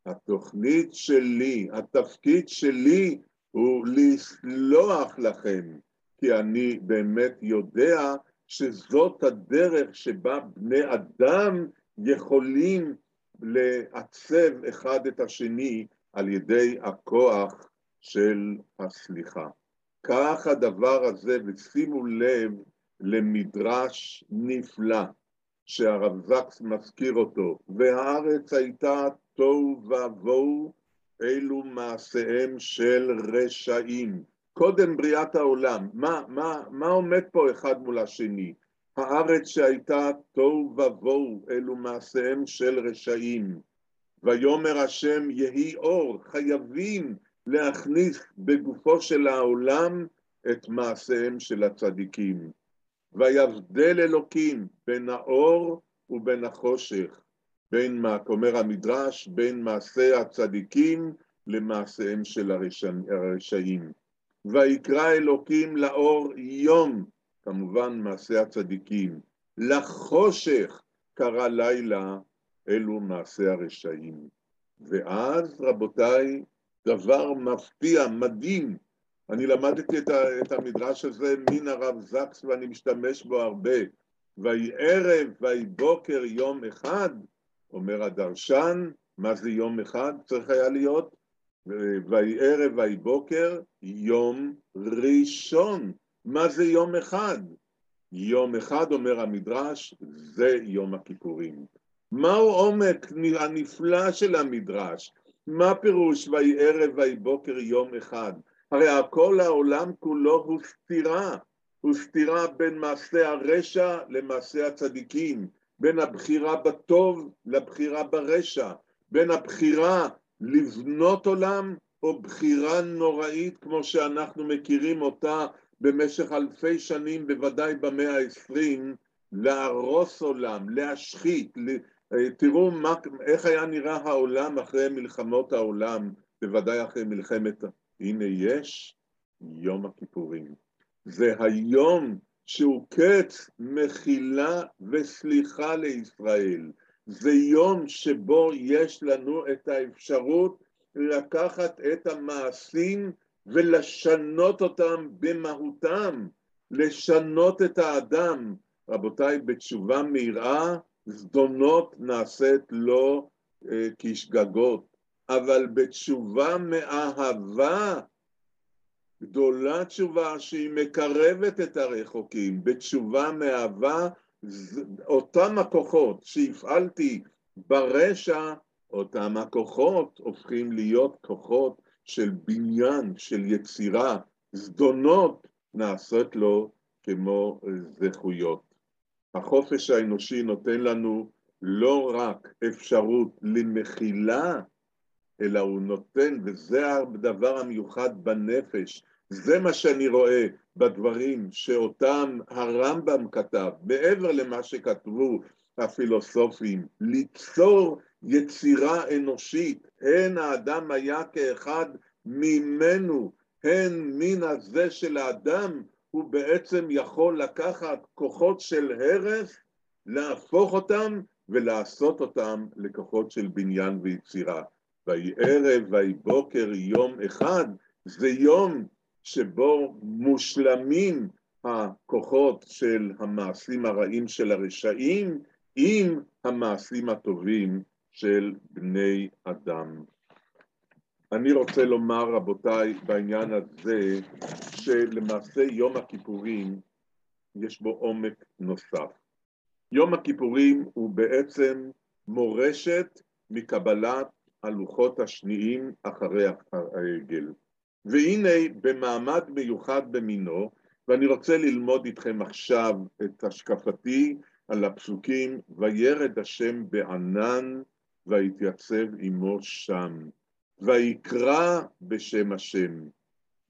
התוכנית שלי, התפקיד שלי הוא לסלוח לכם, כי אני באמת יודע שזאת הדרך שבה בני אדם יכולים לעצב אחד את השני על ידי הכוח של הסליחה. כך הדבר הזה, ושימו לב למדרש נפלא שהרב זקס מזכיר אותו, והארץ הייתה תוהו ובוהו אלו מעשיהם של רשעים. קודם בריאת העולם, מה, מה, מה עומד פה אחד מול השני? הארץ שהייתה תוהו ובוהו, אלו מעשיהם של רשעים. ויאמר השם יהי אור, חייבים להכניס בגופו של העולם את מעשיהם של הצדיקים. ויבדל אלוקים בין האור ובין החושך, בין מה, אומר המדרש, בין מעשי הצדיקים למעשיהם של הרשעים. ויקרא אלוקים לאור יום, כמובן מעשי הצדיקים, לחושך קרא לילה, אלו מעשי הרשעים. ואז, רבותיי, דבר מפתיע, מדהים. אני למדתי את, את המדרש הזה מן הרב זקס ואני משתמש בו הרבה. ויהי ערב ויהי בוקר יום אחד, אומר הדרשן, מה זה יום אחד צריך היה להיות? ויהי ערב ויהי בוקר, יום ראשון. מה זה יום אחד? יום אחד, אומר המדרש, זה יום הכיפורים. מהו עומק הנפלא של המדרש? מה פירוש ויהי ערב ויהי בוקר יום אחד? הרי כל העולם כולו הוא סתירה, הוא סתירה בין מעשה הרשע למעשה הצדיקים, בין הבחירה בטוב לבחירה ברשע, בין הבחירה לבנות עולם או בחירה נוראית כמו שאנחנו מכירים אותה במשך אלפי שנים, בוודאי במאה העשרים, להרוס עולם, להשחית, תראו מה, איך היה נראה העולם אחרי מלחמות העולם, בוודאי אחרי מלחמת... הנה יש יום הכיפורים. זה היום שהוא קץ מחילה וסליחה לישראל. זה יום שבו יש לנו את האפשרות לקחת את המעשים ולשנות אותם במהותם, לשנות את האדם. רבותיי, בתשובה מהירה, זדונות נעשית לא אה, כשגגות, אבל בתשובה מאהבה, גדולה תשובה שהיא מקרבת את הרחוקים, בתשובה מאהבה, אותם הכוחות שהפעלתי ברשע, אותם הכוחות הופכים להיות כוחות של בניין, של יצירה, זדונות נעשות לו כמו זכויות. החופש האנושי נותן לנו לא רק אפשרות למחילה, אלא הוא נותן, וזה הדבר המיוחד בנפש, זה מה שאני רואה בדברים שאותם הרמב"ם כתב, מעבר למה שכתבו הפילוסופים, ליצור יצירה אנושית, הן האדם היה כאחד ממנו, הן מן הזה של האדם, הוא בעצם יכול לקחת כוחות של הרס, להפוך אותם ולעשות אותם לכוחות של בניין ויצירה. ויהי ערב ויהי בוקר יום אחד, זה יום שבו מושלמים הכוחות של המעשים הרעים של הרשעים עם המעשים הטובים של בני אדם. אני רוצה לומר, רבותיי, בעניין הזה, שלמעשה יום הכיפורים יש בו עומק נוסף. יום הכיפורים הוא בעצם מורשת מקבלת הלוחות השניים אחרי העגל. והנה במעמד מיוחד במינו, ואני רוצה ללמוד איתכם עכשיו את השקפתי על הפסוקים, וירד השם בענן ויתייצב עמו שם, ויקרא בשם השם,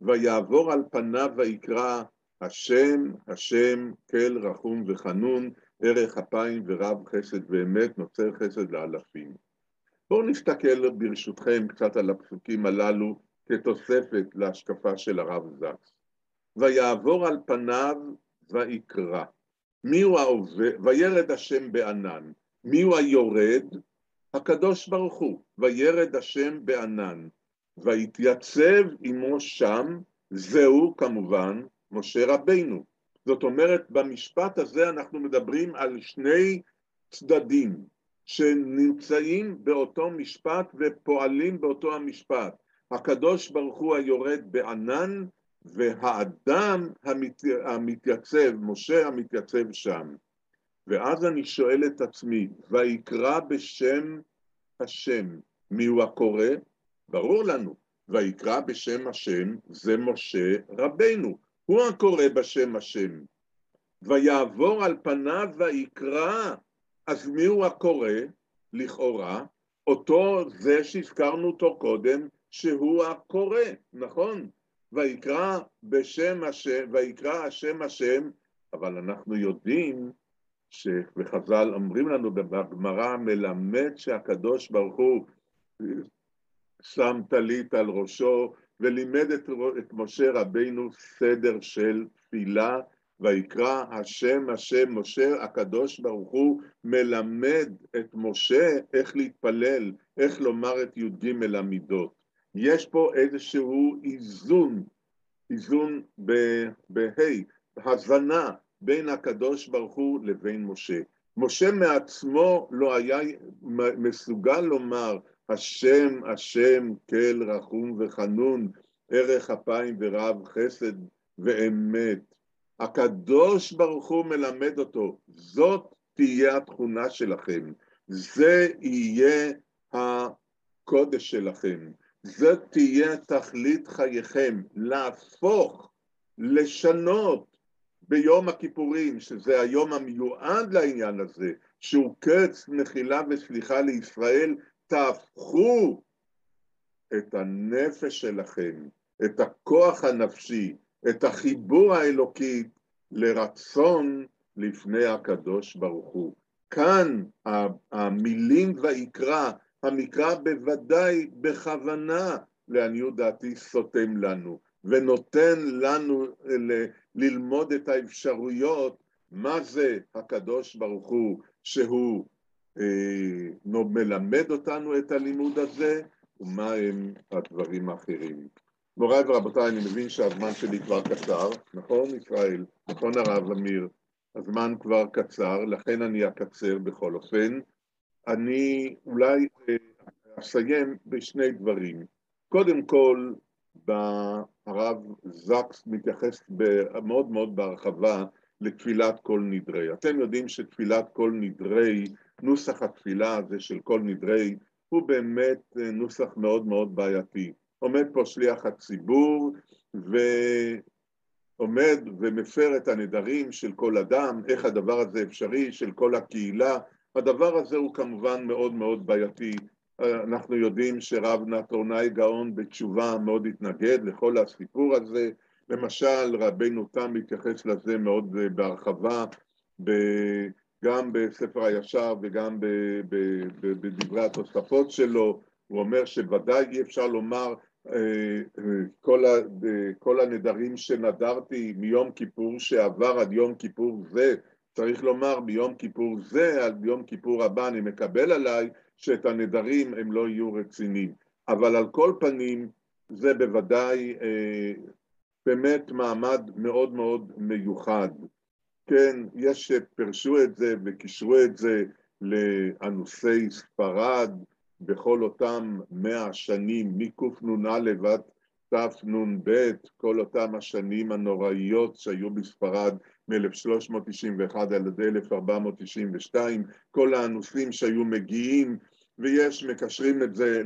ויעבור על פניו ויקרא השם, השם, כל רחום וחנון, ערך אפיים ורב חסד ואמת, נוצר חסד לאלפים. בואו נסתכל ברשותכם קצת על הפסוקים הללו כתוספת להשקפה של הרב זקס. ויעבור על פניו ויקרא. מיהו העובד? וירד השם בענן. מיהו היורד? הקדוש ברוך הוא. וירד השם בענן. ויתייצב עמו שם, זהו כמובן משה רבינו. זאת אומרת, במשפט הזה אנחנו מדברים על שני צדדים שנמצאים באותו משפט ופועלים באותו המשפט. הקדוש ברוך הוא היורד בענן והאדם המת... המתייצב, משה המתייצב שם. ואז אני שואל את עצמי, ויקרא בשם השם, מי הוא הקורא? ברור לנו, ויקרא בשם השם זה משה רבנו, הוא הקורא בשם השם. ויעבור על פניו ויקרא, אז מי הוא הקורא? לכאורה, אותו זה שהזכרנו אותו קודם, שהוא הקורא, נכון? ויקרא בשם השם, ויקרא השם השם, אבל אנחנו יודעים וחז"ל אומרים לנו בגמרא, מלמד שהקדוש ברוך הוא שם טלית על ראשו ולימד את, את משה רבינו סדר של תפילה, ויקרא השם השם משה, הקדוש ברוך הוא מלמד את משה איך להתפלל, איך לומר את י"ג המידות. יש פה איזשהו איזון, איזון בה', הזנה בין הקדוש ברוך הוא לבין משה. משה מעצמו לא היה מסוגל לומר השם, השם, כל רחום וחנון, ערך אפיים ורב חסד ואמת. הקדוש ברוך הוא מלמד אותו, זאת תהיה התכונה שלכם, זה יהיה הקודש שלכם, זאת תהיה תכלית חייכם, להפוך, לשנות ביום הכיפורים, שזה היום המיועד לעניין הזה, שהוא קץ מחילה וסליחה לישראל, תהפכו את הנפש שלכם, את הכוח הנפשי, את החיבור האלוקי לרצון לפני הקדוש ברוך הוא. כאן המילים ויקרא, המקרא בוודאי בכוונה, לעניות דעתי, סותם לנו, ונותן לנו ללמוד את האפשרויות, מה זה הקדוש ברוך הוא שהוא אה, מלמד אותנו את הלימוד הזה, ומהם הדברים האחרים. מוריי ורבותיי, אני מבין שהזמן שלי כבר קצר, נכון ישראל? נכון הרב אמיר? הזמן כבר קצר, לכן אני אקצר בכל אופן. אני אולי אה, אסיים בשני דברים. קודם כל, הרב זקס מתייחס מאוד מאוד בהרחבה לתפילת כל נדרי. אתם יודעים שתפילת כל נדרי, נוסח התפילה הזה של כל נדרי, הוא באמת אה, נוסח מאוד מאוד בעייתי. עומד פה שליח הציבור ועומד ומפר את הנדרים של כל אדם, איך הדבר הזה אפשרי, של כל הקהילה. הדבר הזה הוא כמובן מאוד מאוד בעייתי. אנחנו יודעים שרב נטרונאי גאון בתשובה מאוד התנגד לכל הסיפור הזה. למשל, רבינו תם מתייחס לזה מאוד בהרחבה, גם בספר הישר וגם בדברי התוספות שלו. הוא אומר שוודאי אי אפשר לומר כל, ה, כל הנדרים שנדרתי מיום כיפור שעבר עד יום כיפור זה, צריך לומר ביום כיפור זה, עד יום כיפור הבא אני מקבל עליי שאת הנדרים הם לא יהיו רציניים. אבל על כל פנים זה בוודאי אה, באמת מעמד מאוד מאוד מיוחד. כן, יש שפרשו את זה וקישרו את זה לאנוסי ספרד, בכל אותם מאה שנים, מקנ"א ועד תנ"ב, כל אותם השנים הנוראיות שהיו בספרד מ-1391 עד 1492, כל האנוסים שהיו מגיעים, ויש, מקשרים את זה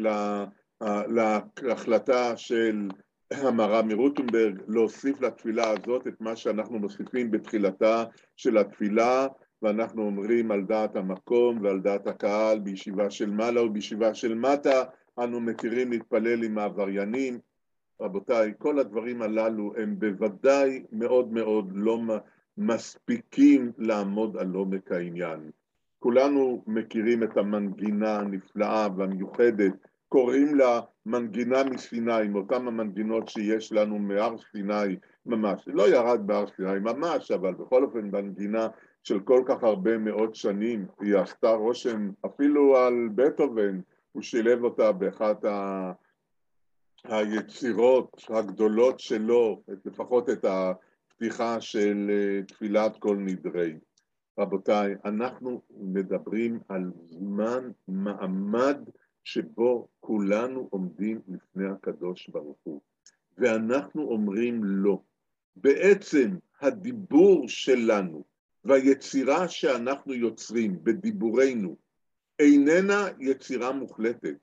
להחלטה של המרא מרוטנברג להוסיף לתפילה הזאת את מה שאנחנו מוסיפים בתחילתה של התפילה ואנחנו אומרים על דעת המקום ועל דעת הקהל בישיבה של מעלה ובישיבה של מטה, אנו מתירים להתפלל עם העבריינים. רבותיי, כל הדברים הללו הם בוודאי מאוד מאוד לא מספיקים לעמוד על עומק העניין. כולנו מכירים את המנגינה הנפלאה והמיוחדת, קוראים לה מנגינה מסיני, מאותן המנגינות שיש לנו מהר סיני ממש. לא ירד בהר סיני ממש, אבל בכל אופן מנגינה של כל כך הרבה מאות שנים, היא עשתה רושם אפילו על בטהובן, הוא שילב אותה באחת ה... היצירות הגדולות שלו, לפחות את הפתיחה של אה, תפילת כל נדרי. רבותיי, אנחנו מדברים על זמן מעמד שבו כולנו עומדים לפני הקדוש ברוך הוא, ואנחנו אומרים לא. בעצם הדיבור שלנו והיצירה שאנחנו יוצרים בדיבורנו איננה יצירה מוחלטת.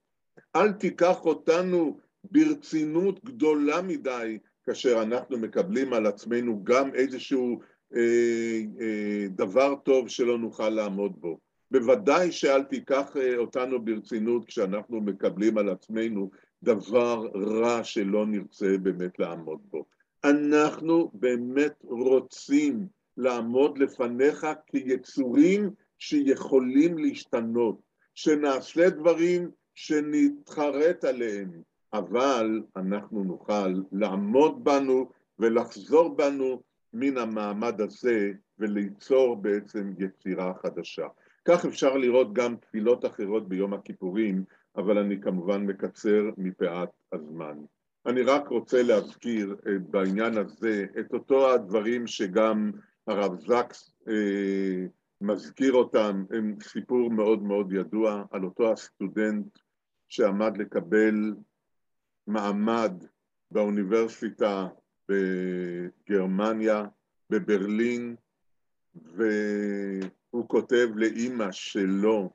אל תיקח אותנו ברצינות גדולה מדי כאשר אנחנו מקבלים על עצמנו גם איזשהו אה, אה, דבר טוב שלא נוכל לעמוד בו. בוודאי שאל תיקח אה, אותנו ברצינות כשאנחנו מקבלים על עצמנו דבר רע שלא נרצה באמת לעמוד בו. אנחנו באמת רוצים לעמוד לפניך כיצורים שיכולים להשתנות, שנעשה דברים שנתחרט עליהם, אבל אנחנו נוכל לעמוד בנו ולחזור בנו מן המעמד הזה וליצור בעצם יצירה חדשה. כך אפשר לראות גם תפילות אחרות ביום הכיפורים, אבל אני כמובן מקצר מפאת הזמן. אני רק רוצה להזכיר בעניין הזה את אותו הדברים שגם הרב זקס אה, מזכיר אותם, הם סיפור מאוד מאוד ידוע על אותו הסטודנט שעמד לקבל מעמד באוניברסיטה בגרמניה, בברלין, והוא כותב לאימא שלו,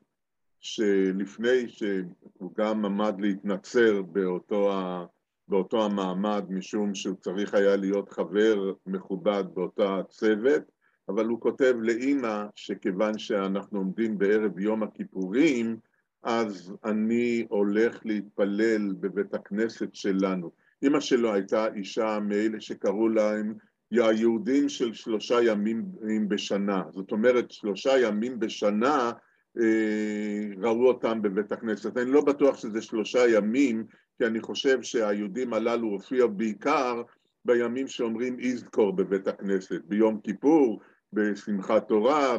שלפני שהוא גם עמד להתנצר באותו, ה, באותו המעמד, משום שהוא צריך היה להיות חבר מכובד באותה צוות, אבל הוא כותב לאימא שכיוון שאנחנו עומדים בערב יום הכיפורים, אז אני הולך להתפלל בבית הכנסת שלנו. אימא שלו הייתה אישה מאלה שקראו להם היהודים של שלושה ימים בשנה. זאת אומרת, שלושה ימים בשנה אה, ראו אותם בבית הכנסת. אני לא בטוח שזה שלושה ימים, כי אני חושב שהיהודים הללו הופיעו בעיקר בימים שאומרים איזכור בבית הכנסת, ביום כיפור, בשמחת תורה,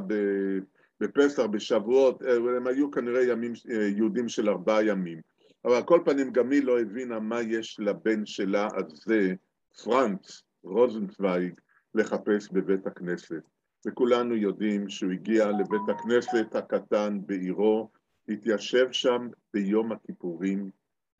בפסח, בשבועות, הם היו כנראה ימים, אה, יהודים של ארבעה ימים. אבל על כל פנים גם היא לא הבינה מה יש לבן שלה הזה, פרנץ רוזנצוויג, לחפש בבית הכנסת. וכולנו יודעים שהוא הגיע לבית הכנסת הקטן בעירו, התיישב שם ביום הכיפורים.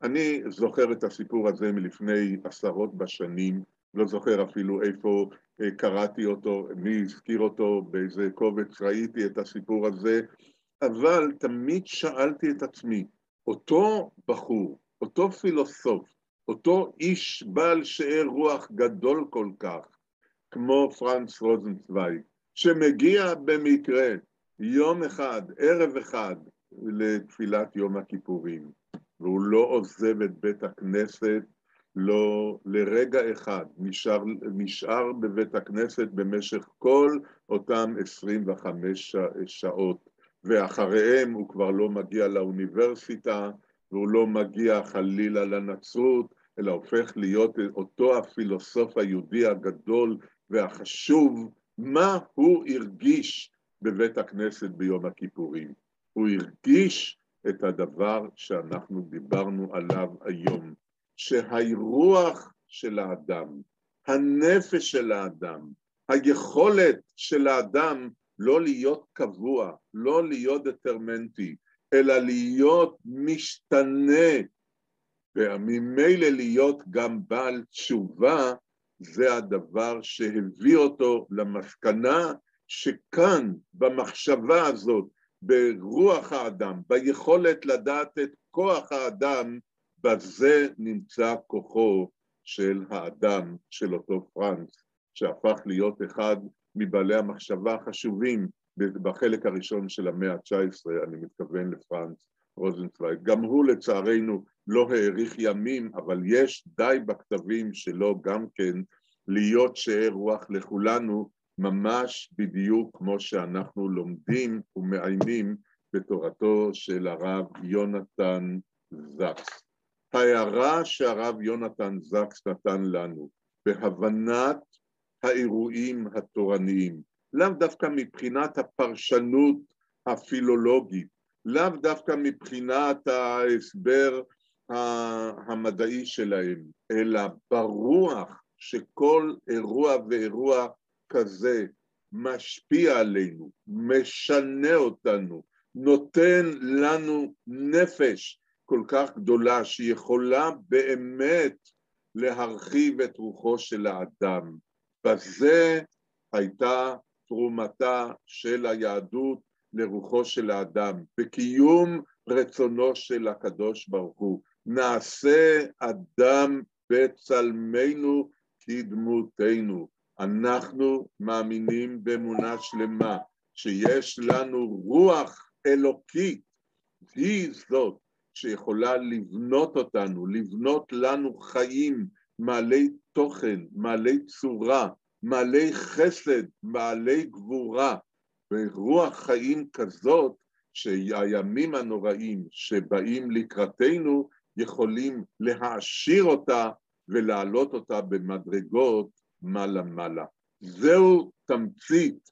אני זוכר את הסיפור הזה מלפני עשרות בשנים, לא זוכר אפילו איפה אה, קראתי אותו, מי הזכיר אותו, באיזה קובץ ראיתי את הסיפור הזה, אבל תמיד שאלתי את עצמי, אותו בחור, אותו פילוסוף, אותו איש בעל שאר רוח גדול כל כך, כמו פרנץ רוזנצוויג, שמגיע במקרה יום אחד, ערב אחד, לתפילת יום הכיפורים, והוא לא עוזב את בית הכנסת, לא לרגע אחד, נשאר, נשאר בבית הכנסת במשך כל אותם 25 שעות, ואחריהם הוא כבר לא מגיע לאוניברסיטה, והוא לא מגיע חלילה לנצרות, אלא הופך להיות אותו הפילוסוף היהודי הגדול והחשוב, מה הוא הרגיש בבית הכנסת ביום הכיפורים. הוא הרגיש את הדבר שאנחנו דיברנו עליו היום, שהרוח של האדם, הנפש של האדם, היכולת של האדם לא להיות קבוע, לא להיות דטרמנטי, אלא להיות משתנה, וממילא להיות גם בעל תשובה, זה הדבר שהביא אותו למסקנה שכאן, במחשבה הזאת, ברוח האדם, ביכולת לדעת את כוח האדם, בזה נמצא כוחו של האדם, של אותו פרנץ, שהפך להיות אחד מבעלי המחשבה החשובים בחלק הראשון של המאה ה-19, אני מתכוון לפרנץ רוזנצוויג. גם הוא לצערנו לא האריך ימים, אבל יש די בכתבים שלו גם כן להיות שאר רוח לכולנו, ממש בדיוק כמו שאנחנו לומדים ומעיינים בתורתו של הרב יונתן זקס. ההערה שהרב יונתן זקס נתן לנו בהבנת האירועים התורניים, לאו דווקא מבחינת הפרשנות הפילולוגית, לאו דווקא מבחינת ההסבר המדעי שלהם, אלא ברוח שכל אירוע ואירוע כזה משפיע עלינו, משנה אותנו, נותן לנו נפש כל כך גדולה שיכולה באמת להרחיב את רוחו של האדם. בזה הייתה תרומתה של היהדות לרוחו של האדם, בקיום רצונו של הקדוש ברוך הוא. נעשה אדם בצלמנו כדמותנו. אנחנו מאמינים באמונה שלמה שיש לנו רוח אלוקית, היא זאת שיכולה לבנות אותנו, לבנות לנו חיים מעלי תוכן, מעלי צורה, מעלי חסד, מעלי גבורה, ורוח חיים כזאת שהימים הנוראים שבאים לקראתנו יכולים להעשיר אותה ולהעלות אותה במדרגות מעלה-מעלה. זהו תמצית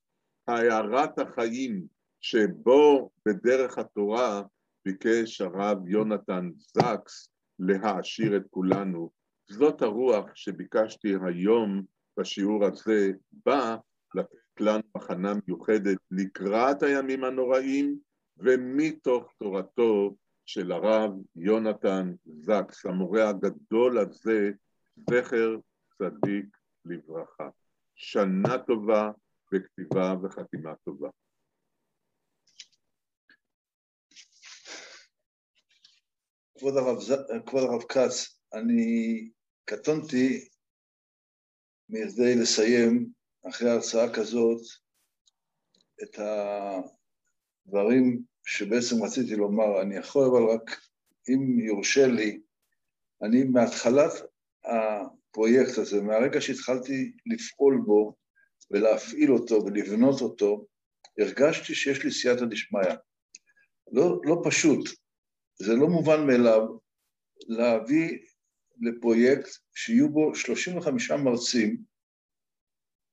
הערת החיים שבו בדרך התורה ביקש הרב יונתן זקס להעשיר את כולנו. זאת הרוח שביקשתי היום בשיעור הזה, בא לתת לנו הכנה מיוחדת לקראת הימים הנוראים ומתוך תורתו של הרב יונתן זקס, המורה הגדול הזה, זכר צדיק לברכה. שנה טובה וכתיבה וחתימה טובה. כבוד הרב, כבוד הרב כץ, אני קטונתי מכדי לסיים אחרי הרצאה כזאת את הדברים שבעצם רציתי לומר. אני יכול אבל רק, אם יורשה לי, אני מהתחלת הפרויקט הזה, מהרגע שהתחלתי לפעול בו ולהפעיל אותו ולבנות אותו, הרגשתי שיש לי סייעתא דשמיא. לא, לא פשוט, זה לא מובן מאליו להביא לפרויקט שיהיו בו 35 מרצים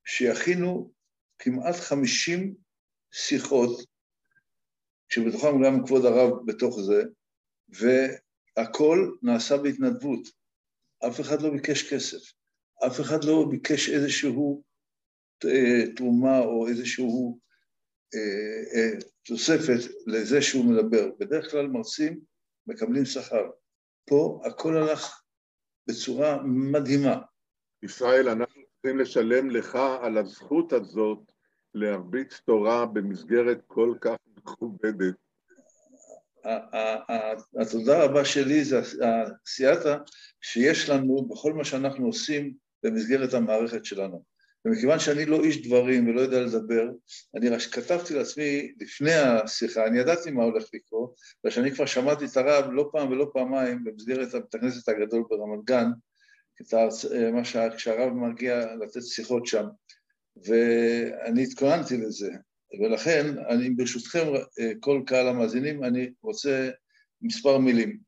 שיכינו כמעט 50 שיחות, שבתוכם גם כבוד הרב בתוך זה, הכל נעשה בהתנדבות. אף אחד לא ביקש כסף. אף אחד לא ביקש איזשהו אה, תרומה או איזשהו אה, אה, תוספת לזה שהוא מדבר. בדרך כלל מרצים מקבלים שכר. פה הכל הלך בצורה מדהימה. ישראל, אנחנו צריכים לשלם לך על הזכות הזאת להרביץ תורה במסגרת כל כך מכובדת. התודה רבה שלי זה הסייעתא שיש לנו בכל מה שאנחנו עושים במסגרת המערכת שלנו. ומכיוון שאני לא איש דברים ולא יודע לדבר, אני רק כתבתי לעצמי לפני השיחה, אני ידעתי מה הולך לקרות, ושאני כבר שמעתי את הרב לא פעם ולא פעמיים במסגרת בית הכנסת הגדול ברמת גן, מה שה, כשהרב מגיע לתת שיחות שם, ואני התכוננתי לזה, ולכן אני ברשותכם, כל קהל המאזינים, אני רוצה מספר מילים.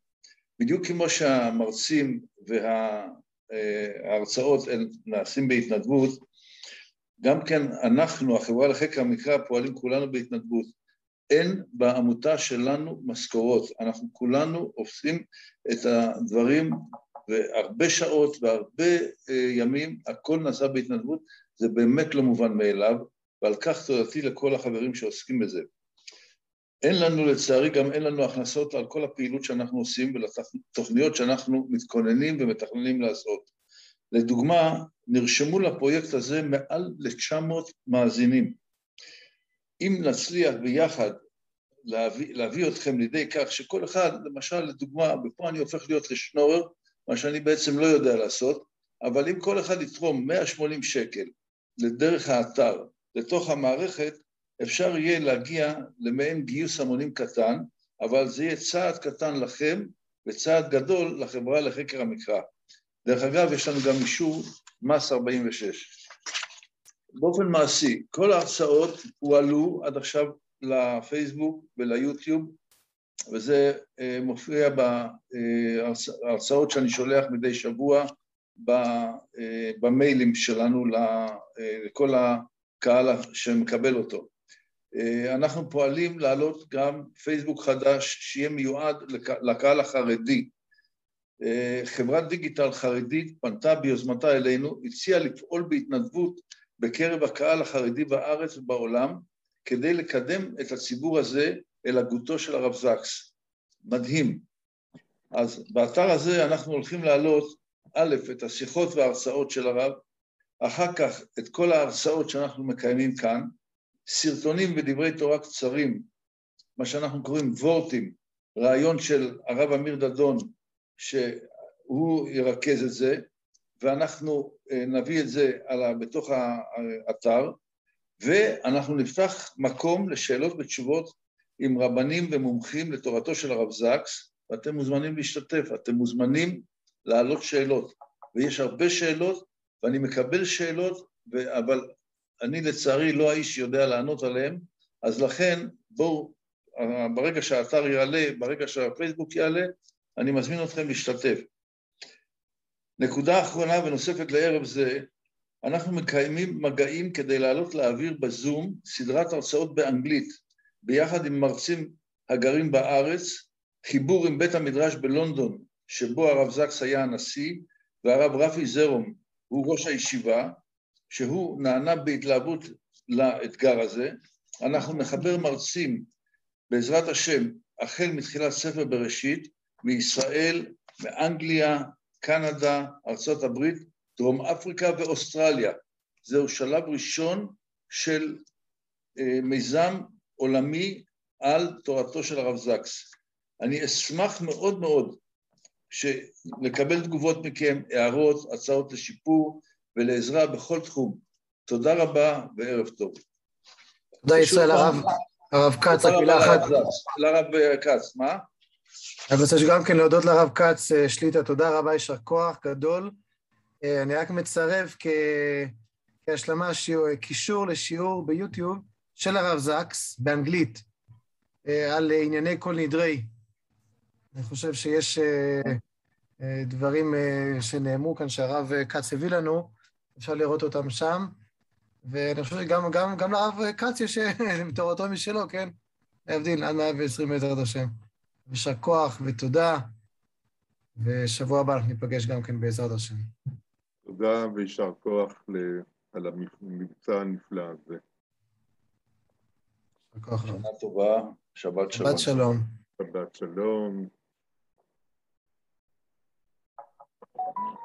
בדיוק כמו שהמרצים וההרצאות נעשים בהתנדבות, גם כן אנחנו, החברה לחקר המקרא, פועלים כולנו בהתנדבות. אין בעמותה שלנו משכורות, אנחנו כולנו עושים את הדברים והרבה שעות והרבה אה, ימים, הכל נעשה בהתנדבות, זה באמת לא מובן מאליו, ועל כך תודתי לכל החברים שעוסקים בזה. אין לנו, לצערי, גם אין לנו הכנסות על כל הפעילות שאנחנו עושים ולתוכניות שאנחנו מתכוננים ומתכננים לעשות. לדוגמה, נרשמו לפרויקט הזה מעל ל-900 מאזינים. אם נצליח ביחד להביא, להביא אתכם לידי כך שכל אחד, למשל, לדוגמה, ופה אני הופך להיות לשנורר, מה שאני בעצם לא יודע לעשות, אבל אם כל אחד יתרום 180 שקל לדרך האתר, לתוך המערכת, אפשר יהיה להגיע למעין גיוס המונים קטן, אבל זה יהיה צעד קטן לכם וצעד גדול לחברה לחקר המקרא. דרך אגב, יש לנו גם אישור מס 46. באופן מעשי, כל ההרצאות הועלו עד עכשיו לפייסבוק וליוטיוב, וזה אה, מופיע בהרצאות שאני שולח מדי שבוע אה, במיילים שלנו אה, לכל הקהל שמקבל אותו. אנחנו פועלים להעלות גם פייסבוק חדש שיהיה מיועד לקהל החרדי, אה, חברת דיגיטל חרדית פנתה ביוזמתה אלינו, הציעה לפעול בהתנדבות בקרב הקהל החרדי בארץ ובעולם כדי לקדם את הציבור הזה אל הגותו של הרב זקס. מדהים. אז באתר הזה אנחנו הולכים להעלות א', את השיחות וההרצאות של הרב, אחר כך את כל ההרצאות שאנחנו מקיימים כאן, סרטונים ודברי תורה קצרים, מה שאנחנו קוראים וורטים, רעיון של הרב אמיר דדון שהוא ירכז את זה, ואנחנו אה, נביא את זה בתוך האתר, ואנחנו נפתח מקום לשאלות ותשובות עם רבנים ומומחים לתורתו של הרב זקס, ואתם מוזמנים להשתתף, אתם מוזמנים להעלות שאלות, ויש הרבה שאלות, ואני מקבל שאלות, אבל אני לצערי לא האיש שיודע לענות עליהן, אז לכן בואו, ברגע שהאתר יעלה, ברגע שהפייסבוק יעלה, אני מזמין אתכם להשתתף. נקודה אחרונה ונוספת לערב זה, אנחנו מקיימים מגעים כדי לעלות לאוויר בזום סדרת הרצאות באנגלית, ביחד עם מרצים הגרים בארץ, חיבור עם בית המדרש בלונדון, שבו הרב זקס היה הנשיא, והרב רפי זרום הוא ראש הישיבה, שהוא נענה בהתלהבות לאתגר הזה. אנחנו נחבר מרצים, בעזרת השם, החל מתחילת ספר בראשית, מישראל, מאנגליה, קנדה, ארצות הברית, דרום אפריקה ואוסטרליה. זהו שלב ראשון של אה, מיזם עולמי על תורתו של הרב זקס. אני אשמח מאוד מאוד לקבל תגובות מכם, הערות, הצעות לשיפור ולעזרה בכל תחום. תודה רבה וערב טוב. תודה ישראל הרב, הרב כץ, רק מילה אחת. לרב כץ, מה? אני רוצה גם כן להודות לרב כץ אה, שליטה, תודה רבה, יישר כוח גדול. אה, אני רק מצרף כ... כהשלמה שיעור, קישור לשיעור ביוטיוב של הרב זקס באנגלית אה, על ענייני כל נדרי. אני חושב שיש דברים שנאמרו כאן שהרב כץ הביא לנו, אפשר לראות אותם שם. ואני חושב שגם גם, גם לרב כץ יש תורתו משלו, כן? להבדיל, עד 120 מטר עד השם. יישר כוח ותודה. ושבוע הבא אנחנו ניפגש גם כן בעזרת השם. תודה ויישר כוח ל- על המבצע הנפלא הזה. יישר כוח רב. שנה טובה, שבת שלום. שבת שלום. שבת שלום. Yeah.